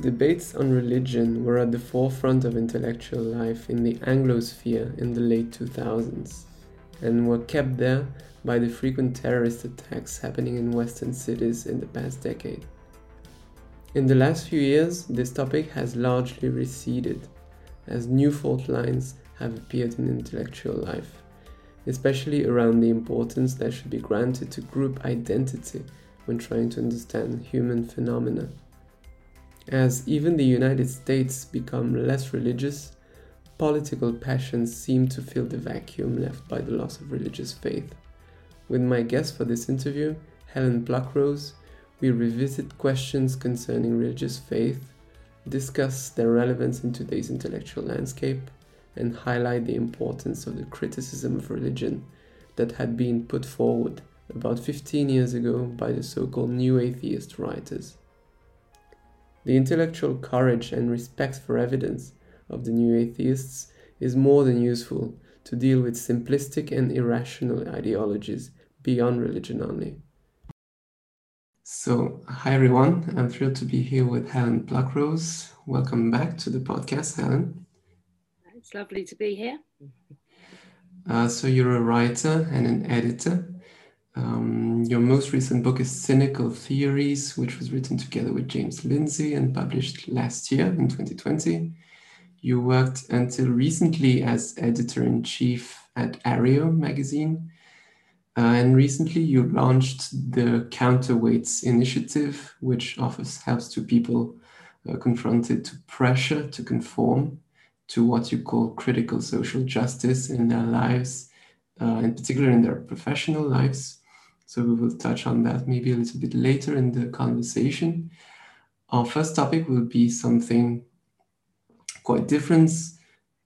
Debates on religion were at the forefront of intellectual life in the Anglosphere in the late 2000s and were kept there by the frequent terrorist attacks happening in Western cities in the past decade. In the last few years, this topic has largely receded as new fault lines have appeared in intellectual life, especially around the importance that should be granted to group identity when trying to understand human phenomena. As even the United States become less religious, political passions seem to fill the vacuum left by the loss of religious faith. With my guest for this interview, Helen Pluckrose, we revisit questions concerning religious faith, discuss their relevance in today's intellectual landscape, and highlight the importance of the criticism of religion that had been put forward about 15 years ago by the so called New Atheist writers. The intellectual courage and respect for evidence of the New Atheists is more than useful to deal with simplistic and irrational ideologies beyond religion only. So, hi everyone. I'm thrilled to be here with Helen Pluckrose. Welcome back to the podcast, Helen. It's lovely to be here. Uh, so, you're a writer and an editor. Um, your most recent book is Cynical Theories, which was written together with James Lindsay and published last year in 2020. You worked until recently as editor in chief at Areo magazine uh, and recently you launched the Counterweights Initiative, which offers helps to people uh, confronted to pressure to conform to what you call critical social justice in their lives, uh, in particular in their professional lives. So we will touch on that maybe a little bit later in the conversation. Our first topic will be something quite different.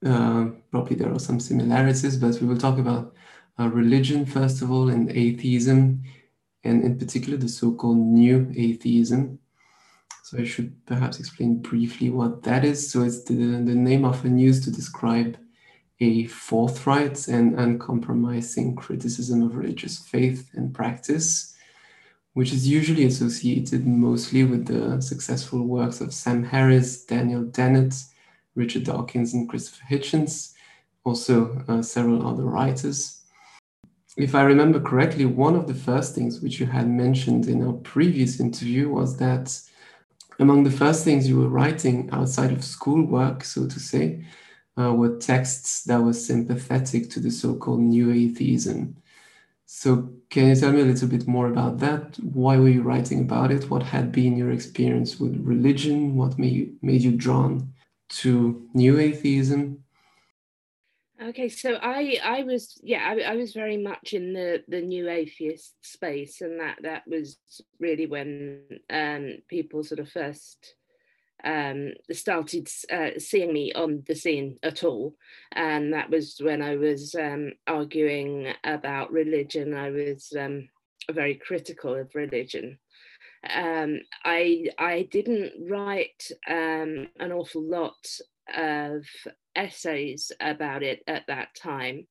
Uh, probably there are some similarities, but we will talk about uh, religion, first of all, and atheism, and in particular the so called new atheism. So I should perhaps explain briefly what that is. So it's the, the name often used to describe a forthright and uncompromising criticism of religious faith and practice, which is usually associated mostly with the successful works of Sam Harris, Daniel Dennett, Richard Dawkins, and Christopher Hitchens, also uh, several other writers. If I remember correctly, one of the first things which you had mentioned in our previous interview was that among the first things you were writing outside of schoolwork, so to say, uh, were texts that were sympathetic to the so called new atheism. So, can you tell me a little bit more about that? Why were you writing about it? What had been your experience with religion? What made, made you drawn to new atheism? Okay, so I I was yeah I, I, was very much in the the new atheist space, and that that was really when um, people sort of first um, started uh, seeing me on the scene at all, and that was when I was um, arguing about religion. I was um, very critical of religion. Um, I I didn't write um, an awful lot of essays about it at that time.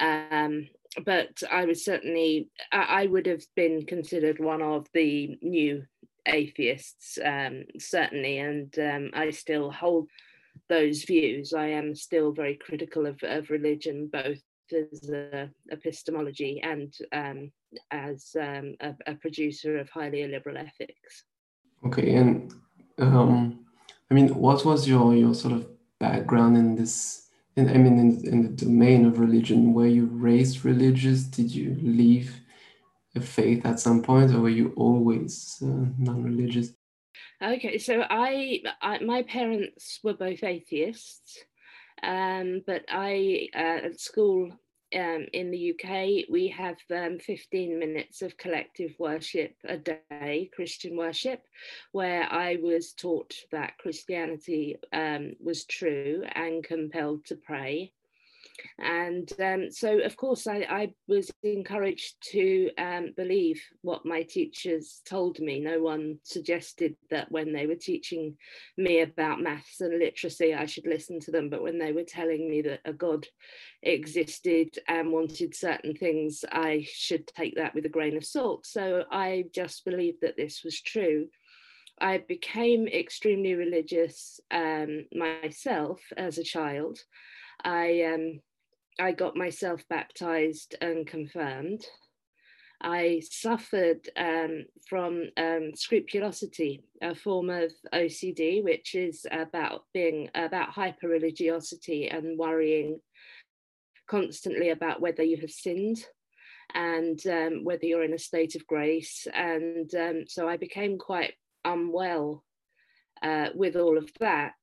Um, but I was certainly, I, I, would have been considered one of the new atheists, um, certainly, and um, I still hold those views. I am still very critical of, of religion, both as epistemology and um, as um, a, a, producer of highly illiberal ethics. Okay, and um, I mean, what was your your sort of background in this in, I mean in, in the domain of religion were you raised religious did you leave a faith at some point or were you always uh, non-religious okay so I, I, my parents were both atheists um, but I uh, at school um, in the UK, we have um, 15 minutes of collective worship a day, Christian worship, where I was taught that Christianity um, was true and compelled to pray. And um, so, of course, I, I was encouraged to um, believe what my teachers told me. No one suggested that when they were teaching me about maths and literacy, I should listen to them. But when they were telling me that a God existed and wanted certain things, I should take that with a grain of salt. So I just believed that this was true. I became extremely religious um, myself as a child. I um, I got myself baptized and confirmed. I suffered um, from um, scrupulosity, a form of OCD, which is about being about hyper religiosity and worrying constantly about whether you have sinned and um, whether you're in a state of grace. And um, so I became quite unwell uh, with all of that.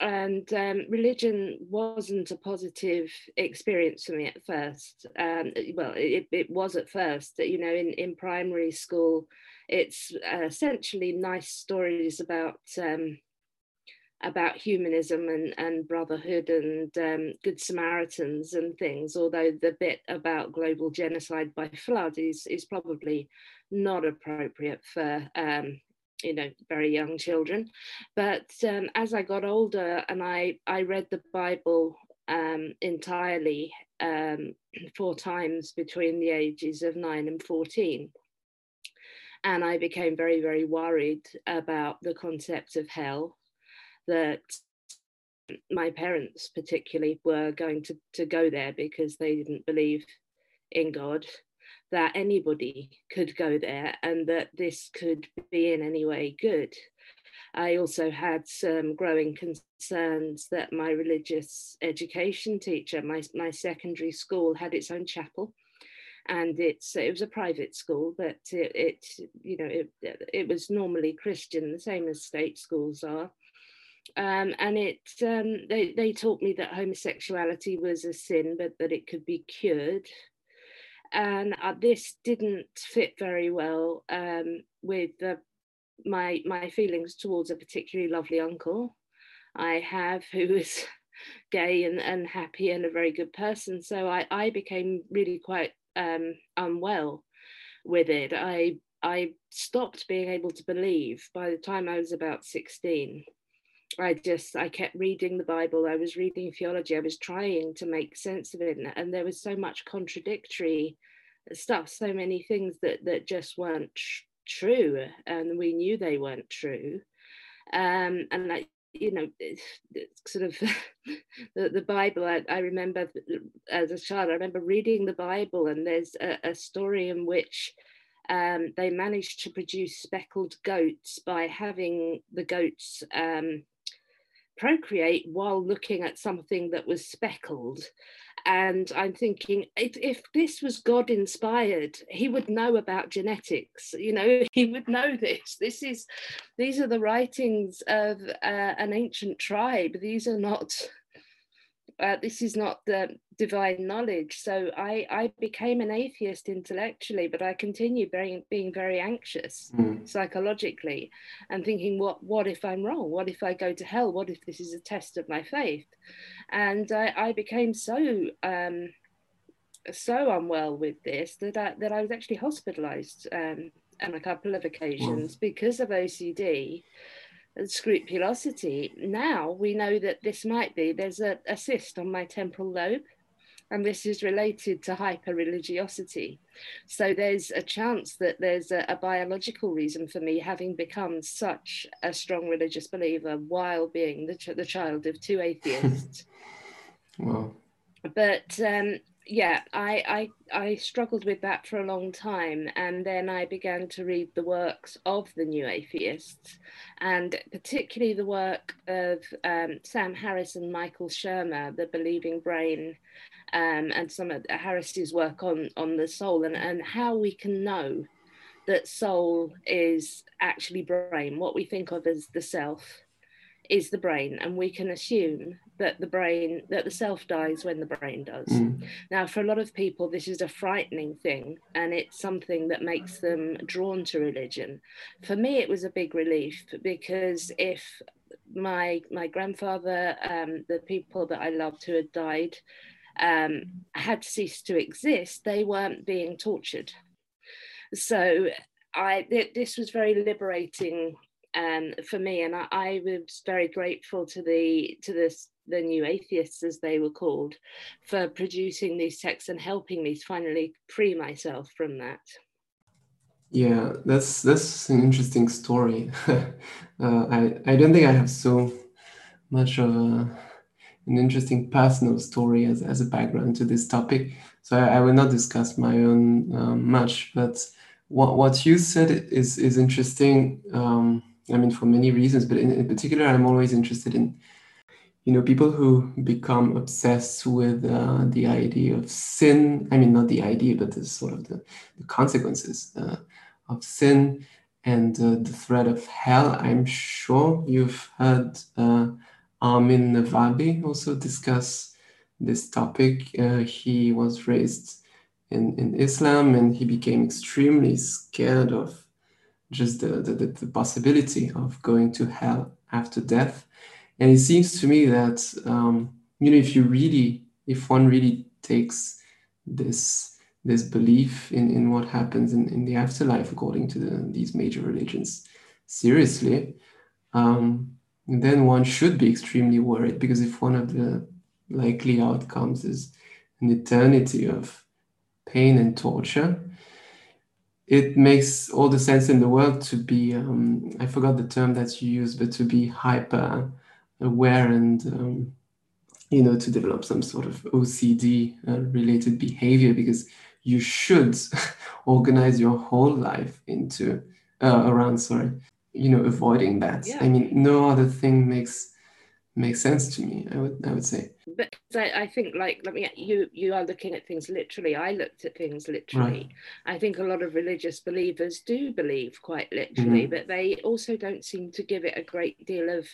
And um, religion wasn't a positive experience for me at first. Um, well, it, it was at first. You know, in, in primary school, it's uh, essentially nice stories about um, about humanism and, and brotherhood and um, good Samaritans and things, although the bit about global genocide by flood is, is probably not appropriate for um, you know very young children. But um, as I got older and I, I read the Bible um, entirely um, four times between the ages of nine and 14, and I became very, very worried about the concept of hell that my parents particularly were going to, to go there because they didn't believe in God, that anybody could go there and that this could be in any way good. I also had some growing concerns that my religious education teacher, my, my secondary school, had its own chapel. And it's it was a private school, but it, it you know it, it was normally Christian, the same as state schools are um, and it um, they, they taught me that homosexuality was a sin but that it could be cured and uh, this didn't fit very well um, with my my feelings towards a particularly lovely uncle I have who is gay and, and happy and a very good person. So I, I became really quite um, unwell with it. I I stopped being able to believe by the time I was about 16 I just I kept reading the Bible. I was reading theology. I was trying to make sense of it, and there was so much contradictory stuff, so many things that that just weren't tr- true, and we knew they weren't true. Um, and like you know, sort of the, the Bible. I, I, remember as a child, I remember reading the Bible, and there's a, a story in which. Um, they managed to produce speckled goats by having the goats um, procreate while looking at something that was speckled. And I'm thinking, if, if this was God inspired, he would know about genetics. You know, he would know this. This is, these are the writings of uh, an ancient tribe. These are not uh, this is not the divine knowledge. So I, I became an atheist intellectually, but I continued being, being very anxious mm. psychologically and thinking, what, what if I'm wrong? What if I go to hell? What if this is a test of my faith? And I, I became so um, so unwell with this that I, that I was actually hospitalized um, on a couple of occasions because of OCD scrupulosity. Now we know that this might be, there's a, a cyst on my temporal lobe, and this is related to hyper-religiosity. So there's a chance that there's a, a, biological reason for me having become such a strong religious believer while being the, ch- the child of two atheists. wow. But um, yeah, I, I I struggled with that for a long time, and then I began to read the works of the New Atheists, and particularly the work of um, Sam Harris and Michael Shermer, The Believing Brain, um, and some of Harris's work on on the soul and and how we can know that soul is actually brain, what we think of as the self is the brain and we can assume that the brain that the self dies when the brain does. Mm. now for a lot of people this is a frightening thing and it's something that makes them drawn to religion. For me it was a big relief because if my my grandfather um, the people that i loved who had died um, had ceased to exist they weren't being tortured. So I this was very liberating um, for me, and I, I, was very grateful to the to this the new atheists, as they were called, for producing these texts and helping me to finally free myself from that. Yeah, that's that's an interesting story. uh, I I don't think I have so much of a, an interesting personal story as, as a background to this topic, so I, I will not discuss my own um, much. But what what you said is is interesting. Um, I mean, for many reasons, but in, in particular, I'm always interested in you know people who become obsessed with uh, the idea of sin i mean not the idea but the sort of the, the consequences uh, of sin and uh, the threat of hell. I'm sure you've heard uh, armin navabi also discuss this topic. Uh, he was raised in, in islam and he became extremely scared of just the, the, the possibility of going to hell after death and it seems to me that um, you know if you really if one really takes this this belief in, in what happens in, in the afterlife according to the, these major religions seriously um, then one should be extremely worried because if one of the likely outcomes is an eternity of pain and torture it makes all the sense in the world to be um, i forgot the term that you use but to be hyper aware and um, you know to develop some sort of OCD uh, related behavior because you should organize your whole life into uh, around sorry you know avoiding that yeah. i mean no other thing makes makes sense to me i would i would say but I, I think like let me you you are looking at things literally i looked at things literally right. i think a lot of religious believers do believe quite literally mm-hmm. but they also don't seem to give it a great deal of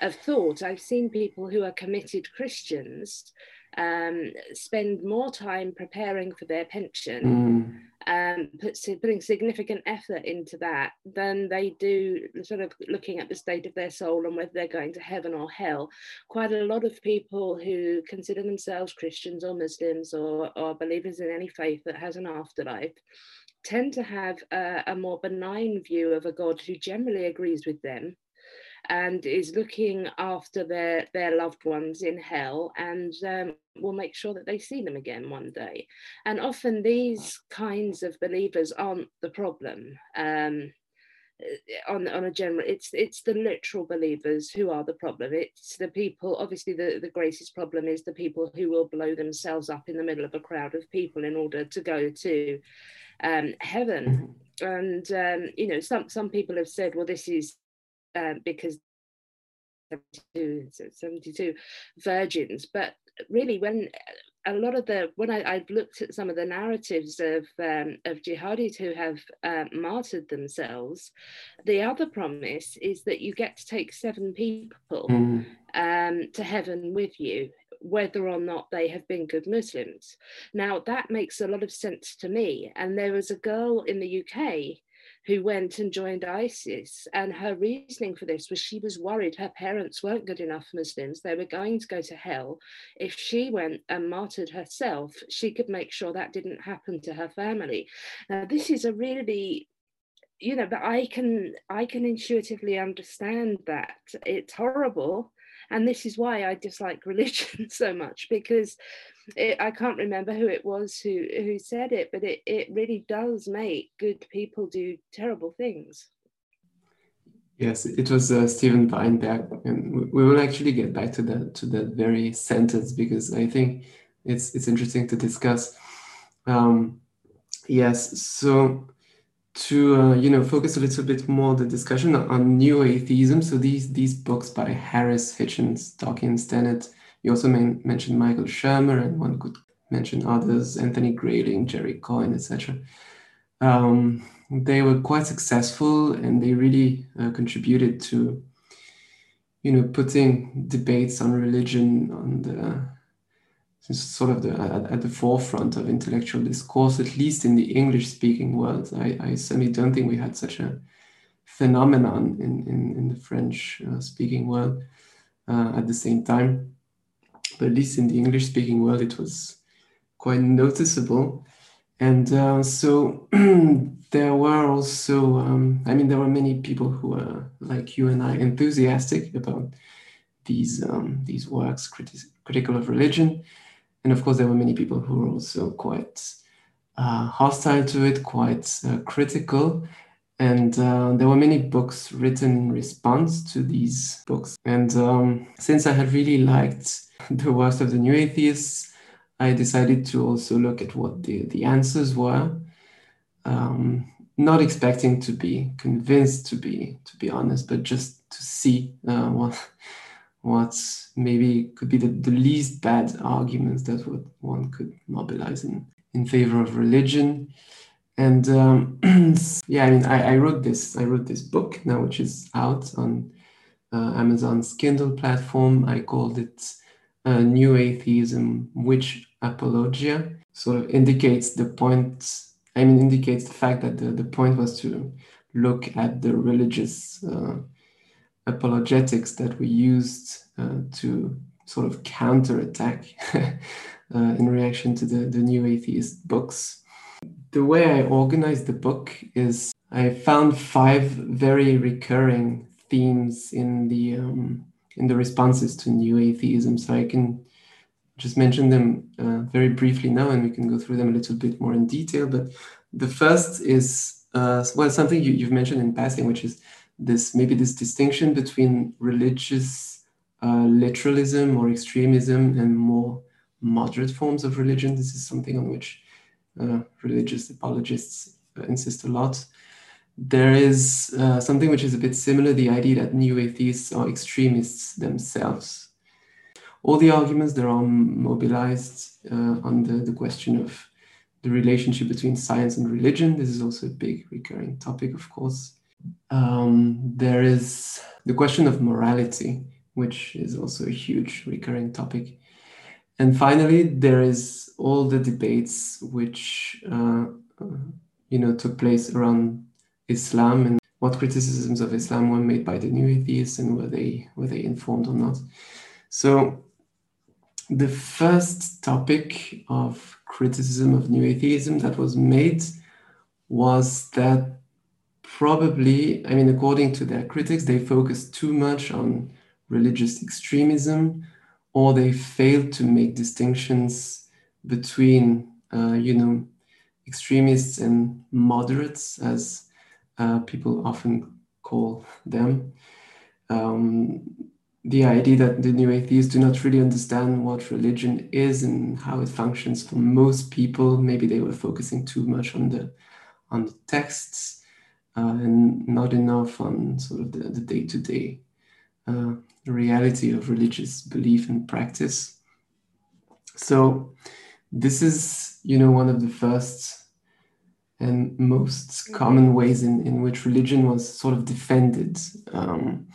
of thought. I've seen people who are committed Christians um, spend more time preparing for their pension, mm. um, put, putting significant effort into that than they do sort of looking at the state of their soul and whether they're going to heaven or hell. Quite a lot of people who consider themselves Christians or Muslims or, or believers in any faith that has an afterlife tend to have a, a more benign view of a God who generally agrees with them and is looking after their their loved ones in hell and um, will make sure that they see them again one day. And often these kinds of believers aren't the problem um, uh, on on a general it's it's the literal believers who are the problem. It's the people obviously the the greatest problem is the people who will blow themselves up in the middle of a crowd of people in order to go to um, heaven. Mm-hmm. and um, you know some some people have said well this is um, because 72, 72 virgins. But really, when a lot of the when I, have looked at some of the narratives of um, of jihadis who have uh, martyred themselves, the other promise is that you get to take seven people mm. um, to heaven with you, whether or not they have been good Muslims. Now that makes a lot of sense to me. And there was a girl in the UK who went and joined ISIS. And her reasoning for this was she was worried her parents weren't good enough Muslims. They were going to go to hell. If she went and martyred herself, she could make sure that didn't happen to her family. Now, this is a really you know but i can i can intuitively understand that it's horrible and this is why i dislike religion so much because it, I can't remember who it was who who said it, but it, it really does make good people do terrible things. Yes, it was uh, Steven Weinberg, and we will actually get back to that to that very sentence because I think it's it's interesting to discuss. Um, yes, so to uh, you know focus a little bit more the discussion on new atheism. So these these books by Harris, Hitchens, Dawkins, Dennett you also mentioned Michael Shermer, and one could mention others, Anthony Grayling, Jerry Coyne, etc. Um, they were quite successful, and they really uh, contributed to, you know, putting debates on religion on the sort of the, at, at, the forefront of intellectual discourse, at least in the English-speaking world. I, I, certainly don't think we had such a phenomenon in, in, in the French-speaking uh, world uh, at the same time but at least in the English speaking world, it was quite noticeable. And uh, so there were also, um, I mean, there were many people who were like you and I enthusiastic about these, um, these works criti- critical of religion. And of course, there were many people who were also quite uh, hostile to it, quite uh, critical. And uh, there were many books written in response to these books. And um, since I had really liked the works of the new atheists, I decided to also look at what the, the answers were. Um, not expecting to be convinced to be to be honest, but just to see uh, what what maybe could be the, the least bad arguments that what one could mobilize in, in favor of religion. And um, yeah, I mean, I, I, wrote this. I wrote this book now, which is out on uh, Amazon's Kindle platform. I called it uh, "New Atheism: Which Apologia." Sort of indicates the point. I mean, indicates the fact that the, the point was to look at the religious uh, apologetics that we used uh, to sort of counterattack uh, in reaction to the, the new atheist books the way I organized the book is I found five very recurring themes in the um, in the responses to new atheism. So I can just mention them uh, very briefly now, and we can go through them a little bit more in detail. But the first is uh, well something you, you've mentioned in passing, which is this maybe this distinction between religious uh, literalism or extremism and more moderate forms of religion. This is something on which uh, religious apologists uh, insist a lot. There is uh, something which is a bit similar the idea that new atheists are extremists themselves. All the arguments that are mobilized on the, the question of the relationship between science and religion. This is also a big recurring topic, of course. Um, there is the question of morality, which is also a huge recurring topic. And finally, there is all the debates which uh, you know took place around Islam and what criticisms of Islam were made by the new atheists and were they were they informed or not. So the first topic of criticism of new atheism that was made was that probably, I mean, according to their critics, they focused too much on religious extremism or they failed to make distinctions between, uh, you know, extremists and moderates, as uh, people often call them. Um, the idea that the new atheists do not really understand what religion is and how it functions for most people. Maybe they were focusing too much on the on the texts and not enough on sort of the day to day reality of religious belief and practice. So this is, you know, one of the first and most common ways in, in which religion was sort of defended. Um,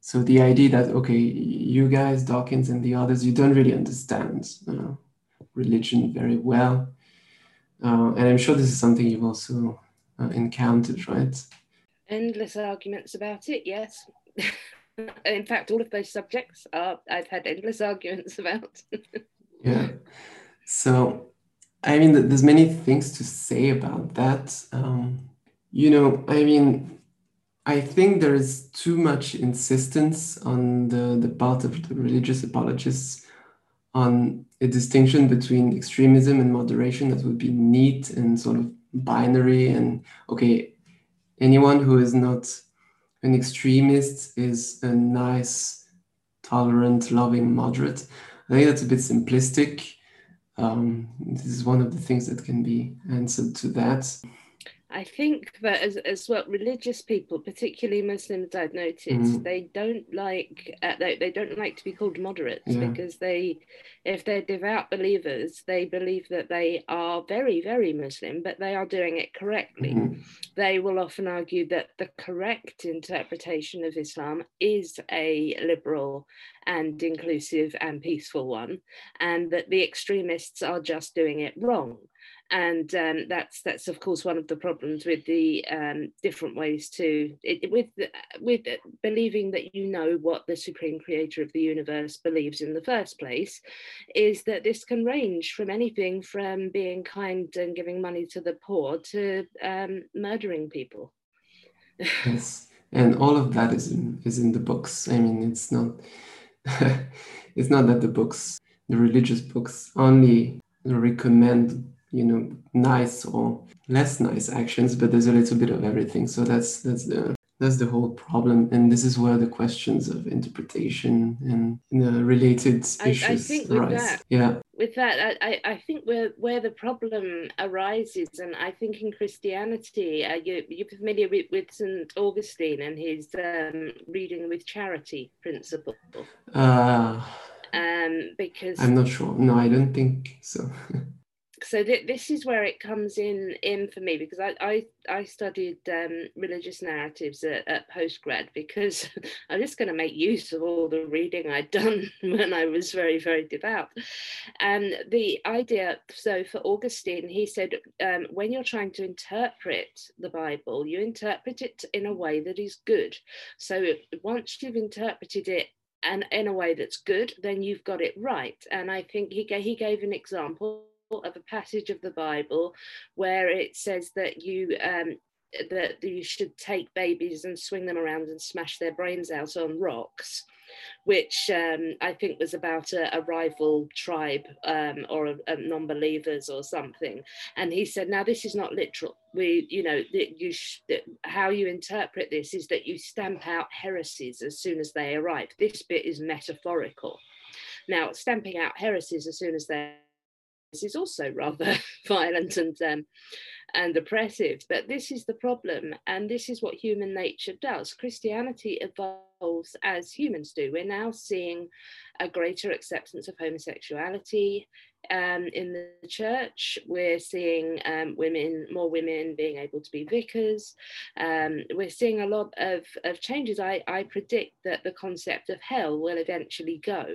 so the idea that, okay, you guys, Dawkins and the others, you don't really understand uh, religion very well. Uh, and I'm sure this is something you've also uh, encountered, right? Endless arguments about it, yes. in fact, all of those subjects are I've had endless arguments about. yeah. So, I mean, there's many things to say about that. Um, you know, I mean, I think there is too much insistence on the, the part of the religious apologists on a distinction between extremism and moderation that would be neat and sort of binary and okay anyone who is not an extremist is a nice, tolerant, loving moderate. I think that's a bit simplistic. Um, this is one of the things that can be answered to that. I think that as, as well, religious people, particularly Muslims, I've noticed mm. they don't like uh, they, they don't like to be called moderates yeah. because they, if they're devout believers, they believe that they are very very Muslim, but they are doing it correctly. Mm. They will often argue that the correct interpretation of Islam is a liberal and inclusive and peaceful one, and that the extremists are just doing it wrong and um, that's that's of course one of the problems with the um, different ways to it, with with believing that you know what the supreme creator of the universe believes in the first place is that this can range from anything from being kind and giving money to the poor to um, murdering people. Yes. And all of that is in is in the books. I mean it's not it's not that the books the religious books only recommend you know nice or less nice actions, but there's a little bit of everything. So that's that's the that's the whole problem, and this is where the questions of interpretation and know, related issues I, I think with arise. That, yeah, with that, I, I think where where the problem arises, and I think in Christianity, uh, you, you're familiar with, with St. Augustine and his um, reading with charity principle. Uh, um, because I'm not sure. No, I don't think so. so th- this is where it comes in in for me because I I, I studied um, religious narratives at, at postgrad because I'm just going to make use of all the reading I'd done when I was very very devout, and the idea. So for Augustine, he said um, when you're trying to interpret the Bible, you interpret it in a way that is good. So once you've interpreted it and in a way that's good, then you've got it right. And I think he he gave an example of a passage of the Bible where it says that you um, that you should take babies and swing them around and smash their brains out on rocks, which um, I think was about a, a rival tribe um, or a, a non-believers or something. And he said, "Now this is not literal. We, you know, that you sh- that how you interpret this is that you stamp out heresies as soon as they arrive. This bit is metaphorical." Now, stamping out heresies as soon as they is also rather violent and um, and oppressive. But this is the problem, and this is what human nature does. Christianity evolves as humans do. We're now seeing a greater acceptance of homosexuality um, in the church. We're seeing um, women, more women being able to be vicars. Um, we're seeing a lot of, of changes. I, I predict that the concept of hell will eventually go.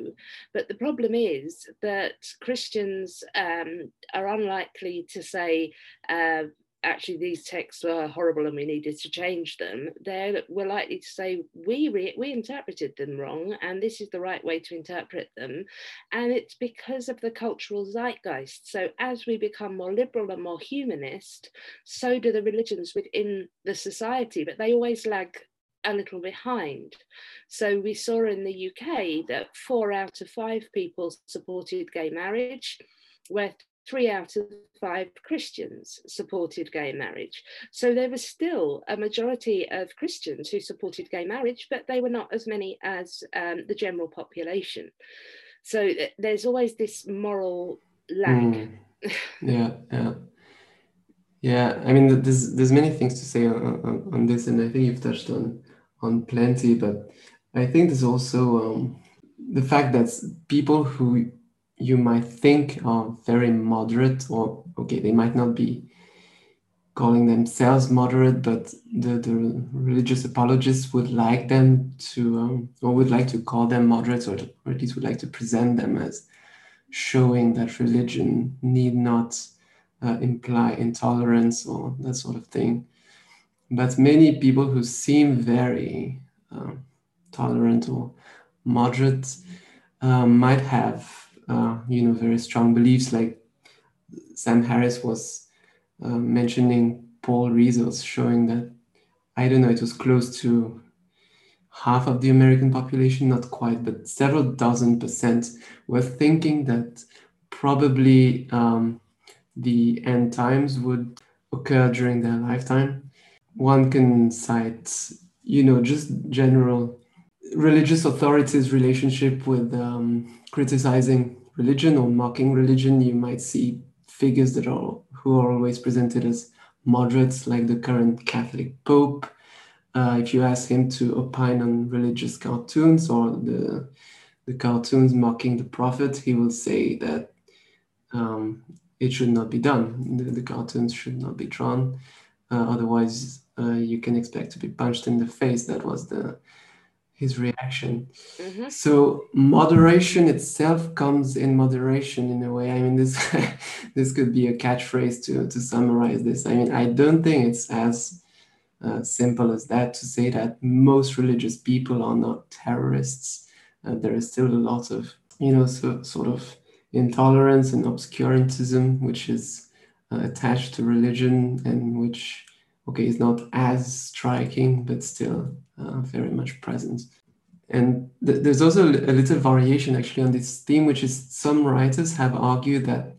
But the problem is that Christians um, are unlikely to say, uh, actually these texts were horrible and we needed to change them, they were likely to say we re- we interpreted them wrong and this is the right way to interpret them, and it's because of the cultural zeitgeist. So as we become more liberal and more humanist, so do the religions within the society, but they always lag a little behind. So we saw in the UK that four out of five people supported gay marriage, where three out of five Christians supported gay marriage. So there was still a majority of Christians who supported gay marriage, but they were not as many as um, the general population. So there's always this moral lag. Mm. Yeah, yeah. Yeah, I mean, there's there's many things to say on, on, on, this, and I think you've touched on on plenty. But I think there's also um, the fact that people who you might think are very moderate, or okay, they might not be calling themselves moderate, but the, the religious apologists would like them to, um, or would like to call them moderates, or, or at least would like to present them as showing that religion need not uh, imply intolerance or that sort of thing. But many people who seem very uh, tolerant or moderate um, might have uh, you know, very strong beliefs. Like Sam Harris was uh, mentioning poll results showing that I don't know, it was close to half of the American population, not quite, but several dozen percent were thinking that probably um, the end times would occur during their lifetime. One can cite, you know, just general religious authorities' relationship with um, criticizing religion or mocking religion, you might see figures that are who are always presented as moderates, like the current Catholic Pope. Uh, if you ask him to opine on religious cartoons or the the cartoons mocking the prophet, he will say that um, it should not be done. The, the cartoons should not be drawn. Uh, otherwise, uh, you can expect to be punched in the face. That was the his reaction. Mm-hmm. So moderation itself comes in moderation in a way. I mean, this this could be a catchphrase to to summarize this. I mean, I don't think it's as uh, simple as that to say that most religious people are not terrorists. Uh, there is still a lot of you know so, sort of intolerance and obscurantism which is uh, attached to religion and which okay it's not as striking but still uh, very much present. And th- there's also a little variation actually on this theme, which is some writers have argued that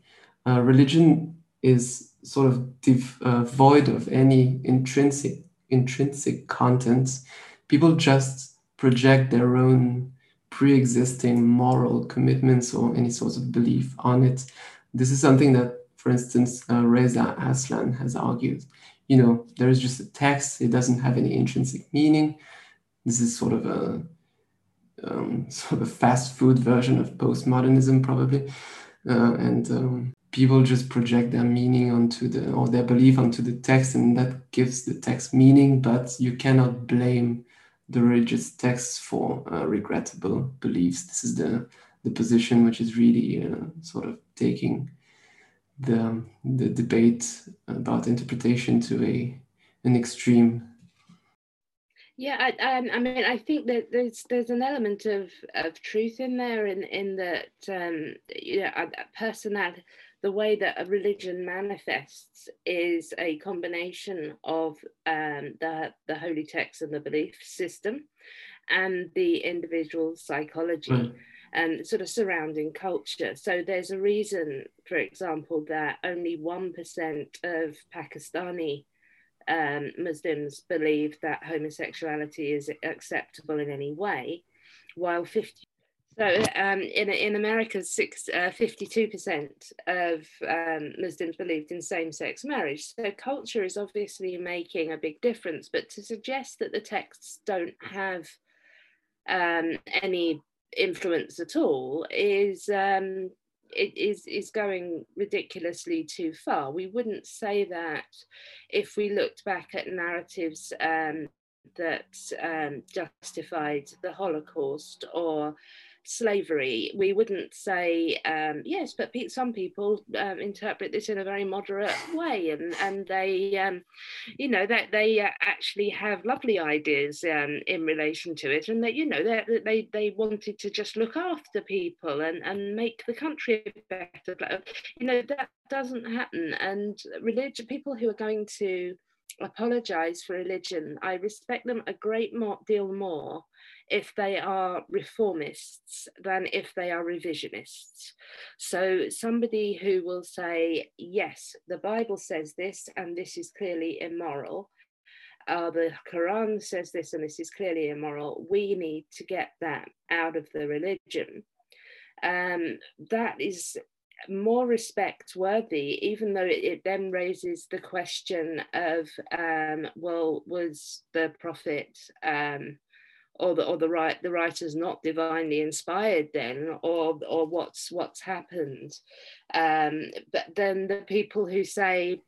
uh, religion is sort of devoid uh, of any intrinsic intrinsic content. People just project their own pre-existing moral commitments or any sort of belief on it. This is something that, for instance, uh, Reza Aslan has argued. You know, there is just a text; it doesn't have any intrinsic meaning. This is sort of a um, sort of fast food version of postmodernism, probably, uh, and um, people just project their meaning onto the or their belief onto the text, and that gives the text meaning. But you cannot blame the religious texts for uh, regrettable beliefs. This is the the position which is really uh, sort of taking the the debate about interpretation to a an extreme. Yeah, I, um, I mean, I think that there's there's an element of, of truth in there, in in that um, you know, personality the way that a religion manifests is a combination of um, the, the holy text and the belief system and the individual psychology mm. And sort of surrounding culture. So there's a reason, for example, that only 1% of Pakistani um, Muslims believe that homosexuality is acceptable in any way, while 50 so um, in, in America, six, uh, 52% of um, Muslims believed in same-sex marriage. So culture is obviously making a big difference, but to suggest that the texts don't have um, any influence at all is um, it is is going ridiculously too far. We wouldn't say that if we looked back at narratives um, that um, justified the Holocaust or slavery, we wouldn't say um, yes, but some people um, interpret this in a very moderate way, and and they, um, you know, that they uh, actually have lovely ideas um, in relation to it, and that you know they they they wanted to just look after people and and make the country better. You know that doesn't happen, and religion people who are going to apologize for religion, I respect them a great deal more if they are reformists than if they are revisionists. So, somebody who will say, Yes, the Bible says this, and this is clearly immoral. Uh, the Quran says this, and this is clearly immoral. We need to get that out of the religion. Um, that is more respect worthy, even though it, it, then raises the question of, um, well, was the prophet um, or the or the right the writer's not divinely inspired then, or or what's what's happened? Um, but then the people who say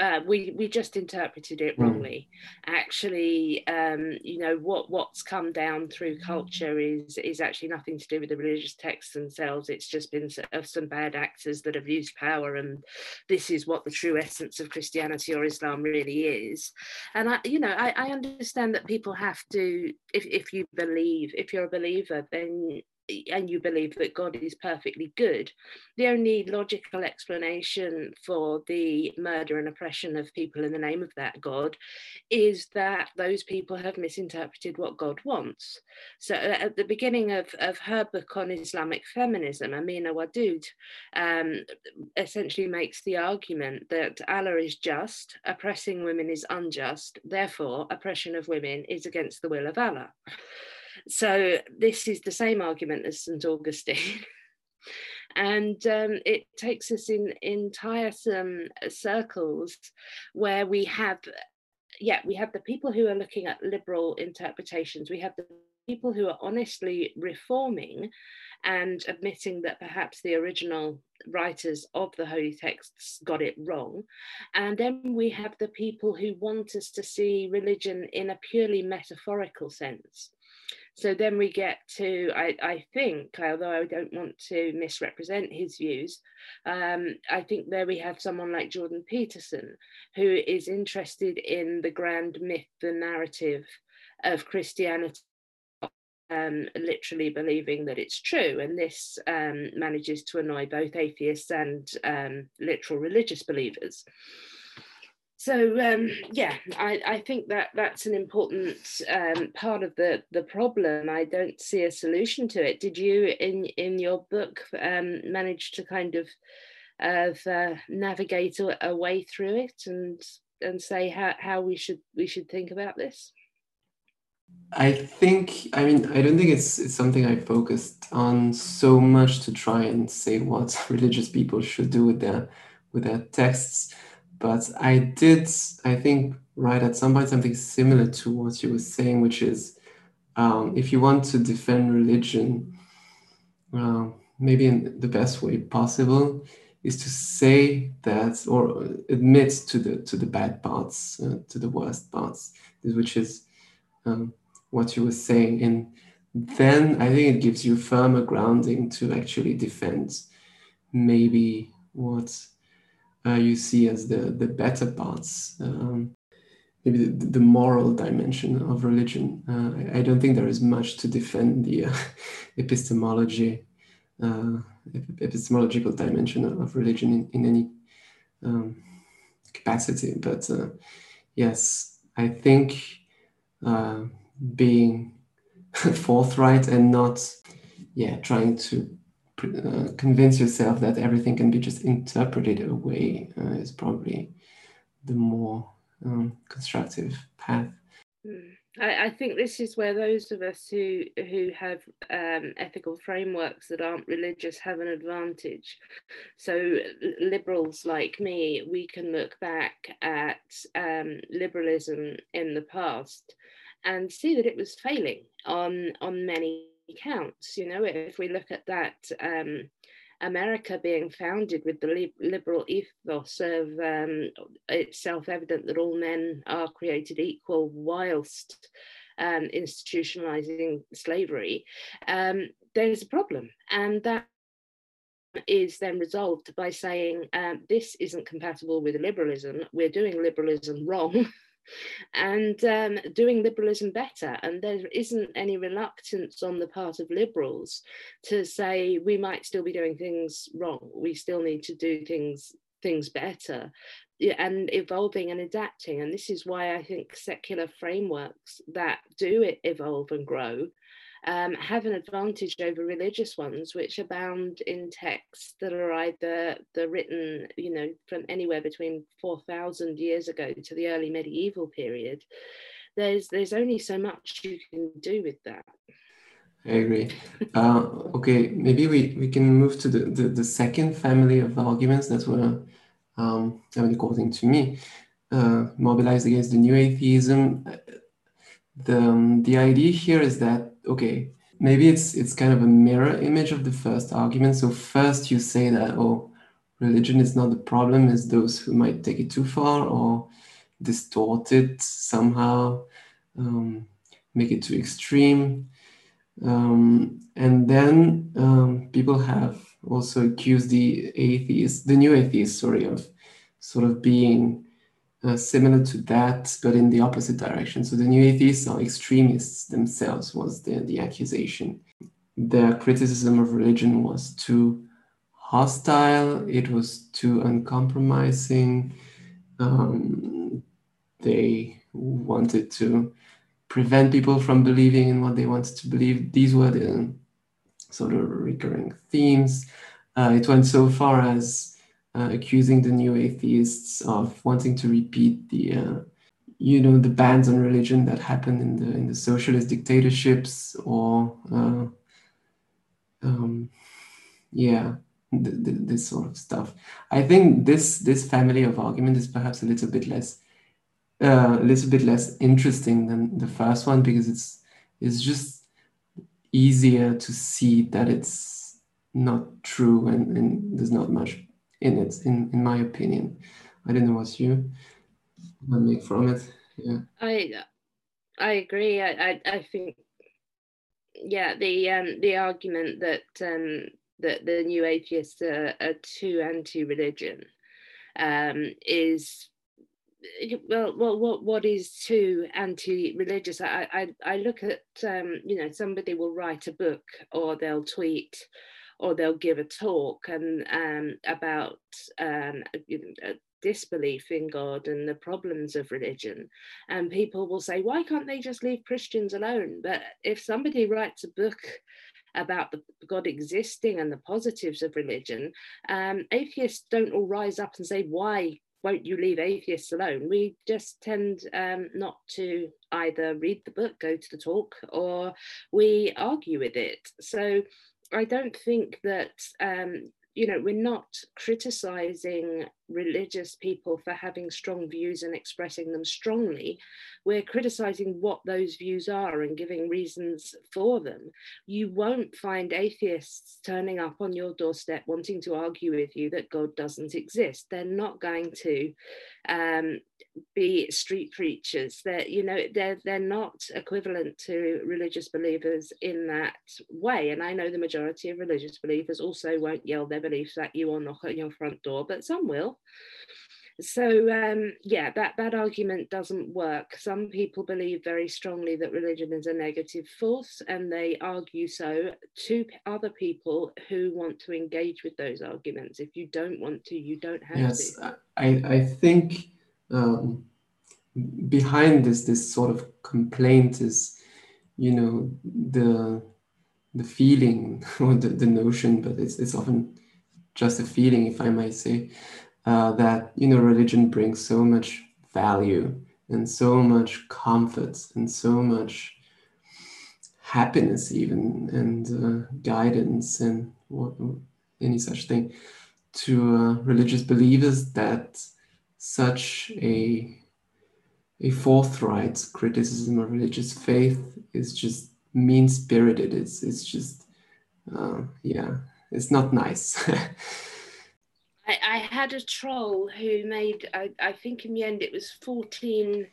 uh, we we just interpreted it hmm. wrongly. Mm. Actually, um, you know what what's come down through culture is is actually nothing to do with the religious texts themselves. It's just been of some bad actors that have used power, and this is what the true essence of Christianity or Islam really is. And I, you know, I, I understand that people have to, if if you believe, if you're a believer, then and you believe that God is perfectly good, the only logical explanation for the murder and oppression of people in the name of that God is that those people have misinterpreted what God wants. So uh, at the beginning of, of her book on Islamic feminism, Amina Wadud um, essentially makes the argument that Allah is just, oppressing women is unjust, therefore oppression of women is against the will of Allah. So this is the same argument as St. Augustine. and um, it takes us in, in tiresome circles where we have, yeah, we have the people who are looking at liberal interpretations, we have the people who are honestly reforming and admitting that perhaps the original writers of the holy texts got it wrong. And then we have the people who want us to see religion in a purely metaphorical sense. So then we get to, I, I think, although I don't want to misrepresent his views, um, I think there we have someone like Jordan Peterson, who is interested in the grand myth, the narrative of Christianity um, literally believing that it's true. And this um, manages to annoy both atheists and um, literal religious believers so um, yeah, I, I think that that's an important um, part of the the problem. I don't see a solution to it. Did you, in in your book, um, manage to kind of of uh, navigate a, a, way through it and and say how, how we should we should think about this? I think I mean I don't think it's it's something I focused on so much to try and say what religious people should do with their with their texts, but I did I think write at some point something similar to what you were saying, which is um, if you want to defend religion, uh, maybe in the best way possible, is to say that or admit to the to the bad parts, uh, to the worst parts, which is um, what you were saying, and then I think it gives you firmer grounding to actually defend maybe what you see as the the better parts. Um, maybe the, the, moral dimension of religion. Uh, I, I, don't think there is much to defend the uh, epistemology uh, epistemological dimension of religion in, in any um, capacity. But uh, yes, I think uh, being forthright and not, yeah, trying to uh, convince yourself that everything can be just interpreted away uh, is probably the more um, constructive path. Mm. I, I, think this is where those of us who who have um, ethical frameworks that aren't religious have an advantage. So liberals like me, we can look back at um, liberalism in the past and see that it was failing on on many counts. You know, if we look at that. Um, America being founded with the liberal ethos of um, it's self evident that all men are created equal, whilst um, institutionalizing slavery, um, there's a problem. And that is then resolved by saying um, this isn't compatible with liberalism, we're doing liberalism wrong. and um, doing liberalism better. And there isn't any reluctance on the part of liberals to say we might still be doing things wrong. We still need to do things things better and evolving and adapting and this is why i think secular frameworks that do evolve and grow um, have an advantage over religious ones, which abound in texts that are either the written, you know, from anywhere between 4,000 years ago to the early medieval period. There's there's only so much you can do with that. I agree. Uh, okay, maybe we, we can move to the, the, the second family of arguments that were, um, I mean, according to me, uh, mobilized against the new atheism. The, um, the idea here is that okay, maybe it's it's kind of a mirror image of the first argument. So first you say that oh, religion is not the problem, is those who might take it too far or distort it somehow, um, make it too extreme. Um, and then um, people have also accused the atheists, the new atheists, sorry, of sort of being uh, similar to that, but in the opposite direction. So the new atheists are extremists themselves, was the, the accusation. Their criticism of religion was too hostile, it was too uncompromising. Um, they wanted to prevent people from believing in what they wanted to believe. These were the sort of recurring themes. Uh, it went so far as uh, accusing the new atheists of wanting to repeat the uh, you know the bans on religion that happened in the in the socialist dictatorships or uh, um, yeah this sort of stuff. I think this this family of argument is perhaps a little bit less uh, a little bit less interesting than the first one because it's it's just easier to see that it's not true and, and there's not much in it, in, in my opinion. I don't know what you make from it. Yeah. I I agree. I, I, I think yeah, the um the argument that um that the new atheists are, are too anti-religion um is well, well, what what is too anti-religious? I, I I look at um, you know somebody will write a book or they'll tweet or they'll give a talk and um, about um, disbelief in God and the problems of religion. And people will say, why can't they just leave Christians alone? But if somebody writes a book about the God existing and the positives of religion, um, atheists don't all rise up and say, Why won't you leave atheists alone? We just tend um, not to either read the book, go to the talk, or we argue with it. So I don't think that um, you know, we're not criticizing religious people for having strong views and expressing them strongly. We're criticizing what those views are and giving reasons for them. You won't find atheists turning up on your doorstep wanting to argue with you that God doesn't exist. They're not going to um, be street preachers. They're, you know, they're they're not equivalent to religious believers in that way. And I know the majority of religious believers also won't yell their beliefs at you or knock at your front door, but some will. So um, yeah, that that argument doesn't work. Some people believe very strongly that religion is a negative force, and they argue so to other people who want to engage with those arguments. If you don't want to, you don't have yes, to. Yes, I I think um, behind this this sort of complaint is you know the the feeling or the, the notion but it's, it's often just a feeling if i might say uh, that you know religion brings so much value and so much comfort and so much happiness even and uh, guidance and what, any such thing to uh, religious believers that such a a forthright criticism of religious faith is just mean spirited. It's it's just uh, yeah, it's not nice. I, I, had a troll who made I, I think in the end it was 14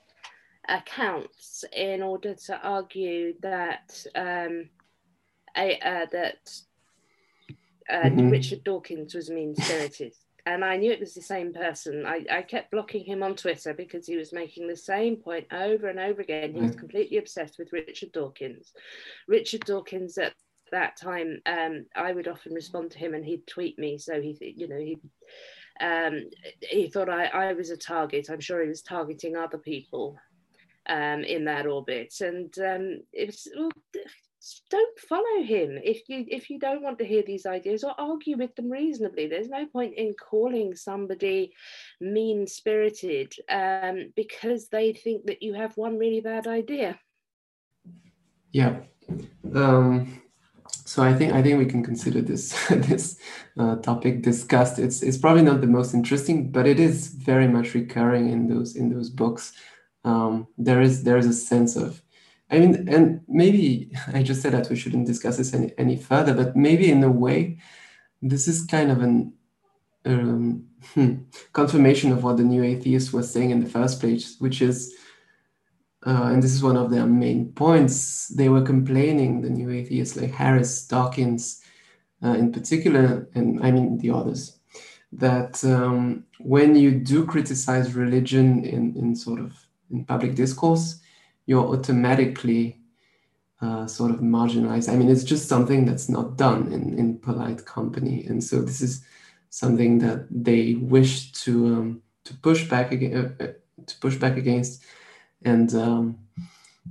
accounts in order to argue that um, a, uh, that uh, mm-hmm. Richard Dawkins was a mean spirited and I knew it was the same person. I, I kept blocking him on Twitter because he was making the same point over and over again. He was mm. completely obsessed with Richard Dawkins. Richard Dawkins at that time, um, I would often respond to him and he'd tweet me. So he, you know, he um, he thought I, I was a target. I'm sure he was targeting other people um, in that orbit. And um, well, don't follow him if you if you don't want to hear these ideas or argue with them reasonably there's no point in calling somebody mean spirited um, because they think that you have one really bad idea yeah um, so i think i think we can consider this this uh, topic discussed. It's it's probably not the most interesting but it is very much recurring in those in those books. Um, there is there is a sense of I mean, and maybe I just said that we shouldn't discuss this any, any further, but maybe in a way, this is kind of an um, hmm, confirmation of what the new atheist was saying in the first place, which is, uh, and this is one of their main points, they were complaining, the new atheists like Harris, Dawkins uh, in particular, and I mean the others, that um, when you do criticize religion in, in sort of in public discourse, you're automatically uh, sort of marginalized. I mean, it's just something that's not done in, in polite company. And so this is something that they wish to um, to push back against, uh, uh, to push back against. And um,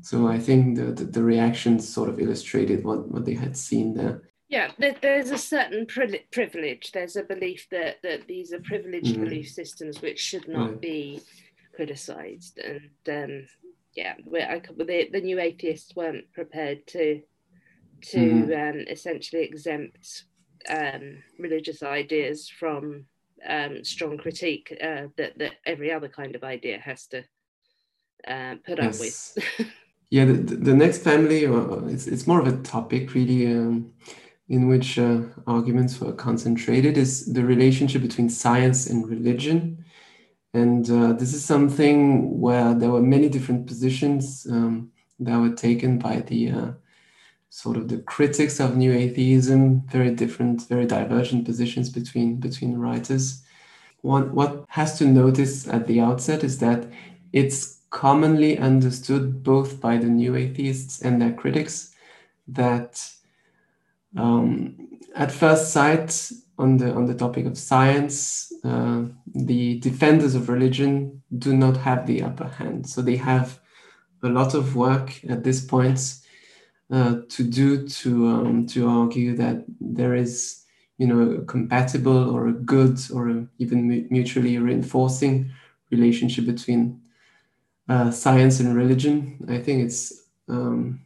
so I think the, the, the reactions sort of illustrated what, what they had seen there. Yeah, there's a certain privilege. There's a belief that, that these are privileged mm-hmm. belief systems which should not right. be criticized. And um, yeah, I, the, the new atheists weren't prepared to to mm-hmm. um, essentially exempt um, religious ideas from um, strong critique uh, that that every other kind of idea has to uh, put yes. up with. yeah, the, the next family, uh, it's it's more of a topic really. Um, in which uh, arguments were concentrated is the relationship between science and religion and uh, this is something where there were many different positions um, that were taken by the uh, sort of the critics of new atheism, very different, very divergent positions between between writers. One, what has to notice at the outset is that it's commonly understood both by the new atheists and their critics that um, at first sight on the on the topic of science, uh, the defenders of religion do not have the upper hand. So they have a lot of work at this point uh, to do to um, to argue that there is you know a compatible or a good or a even mutually reinforcing relationship between uh, science and religion. I think it's um,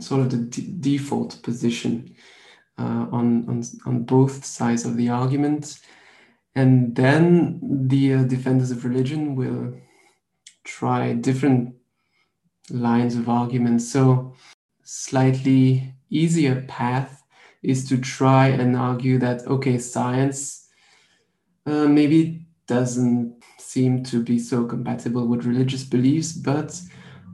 sort of the d- default position uh, on, on on both sides of the argument, and then the uh, defenders of religion will try different lines of argument. So slightly easier path is to try and argue that okay science uh, maybe doesn't seem to be so compatible with religious beliefs but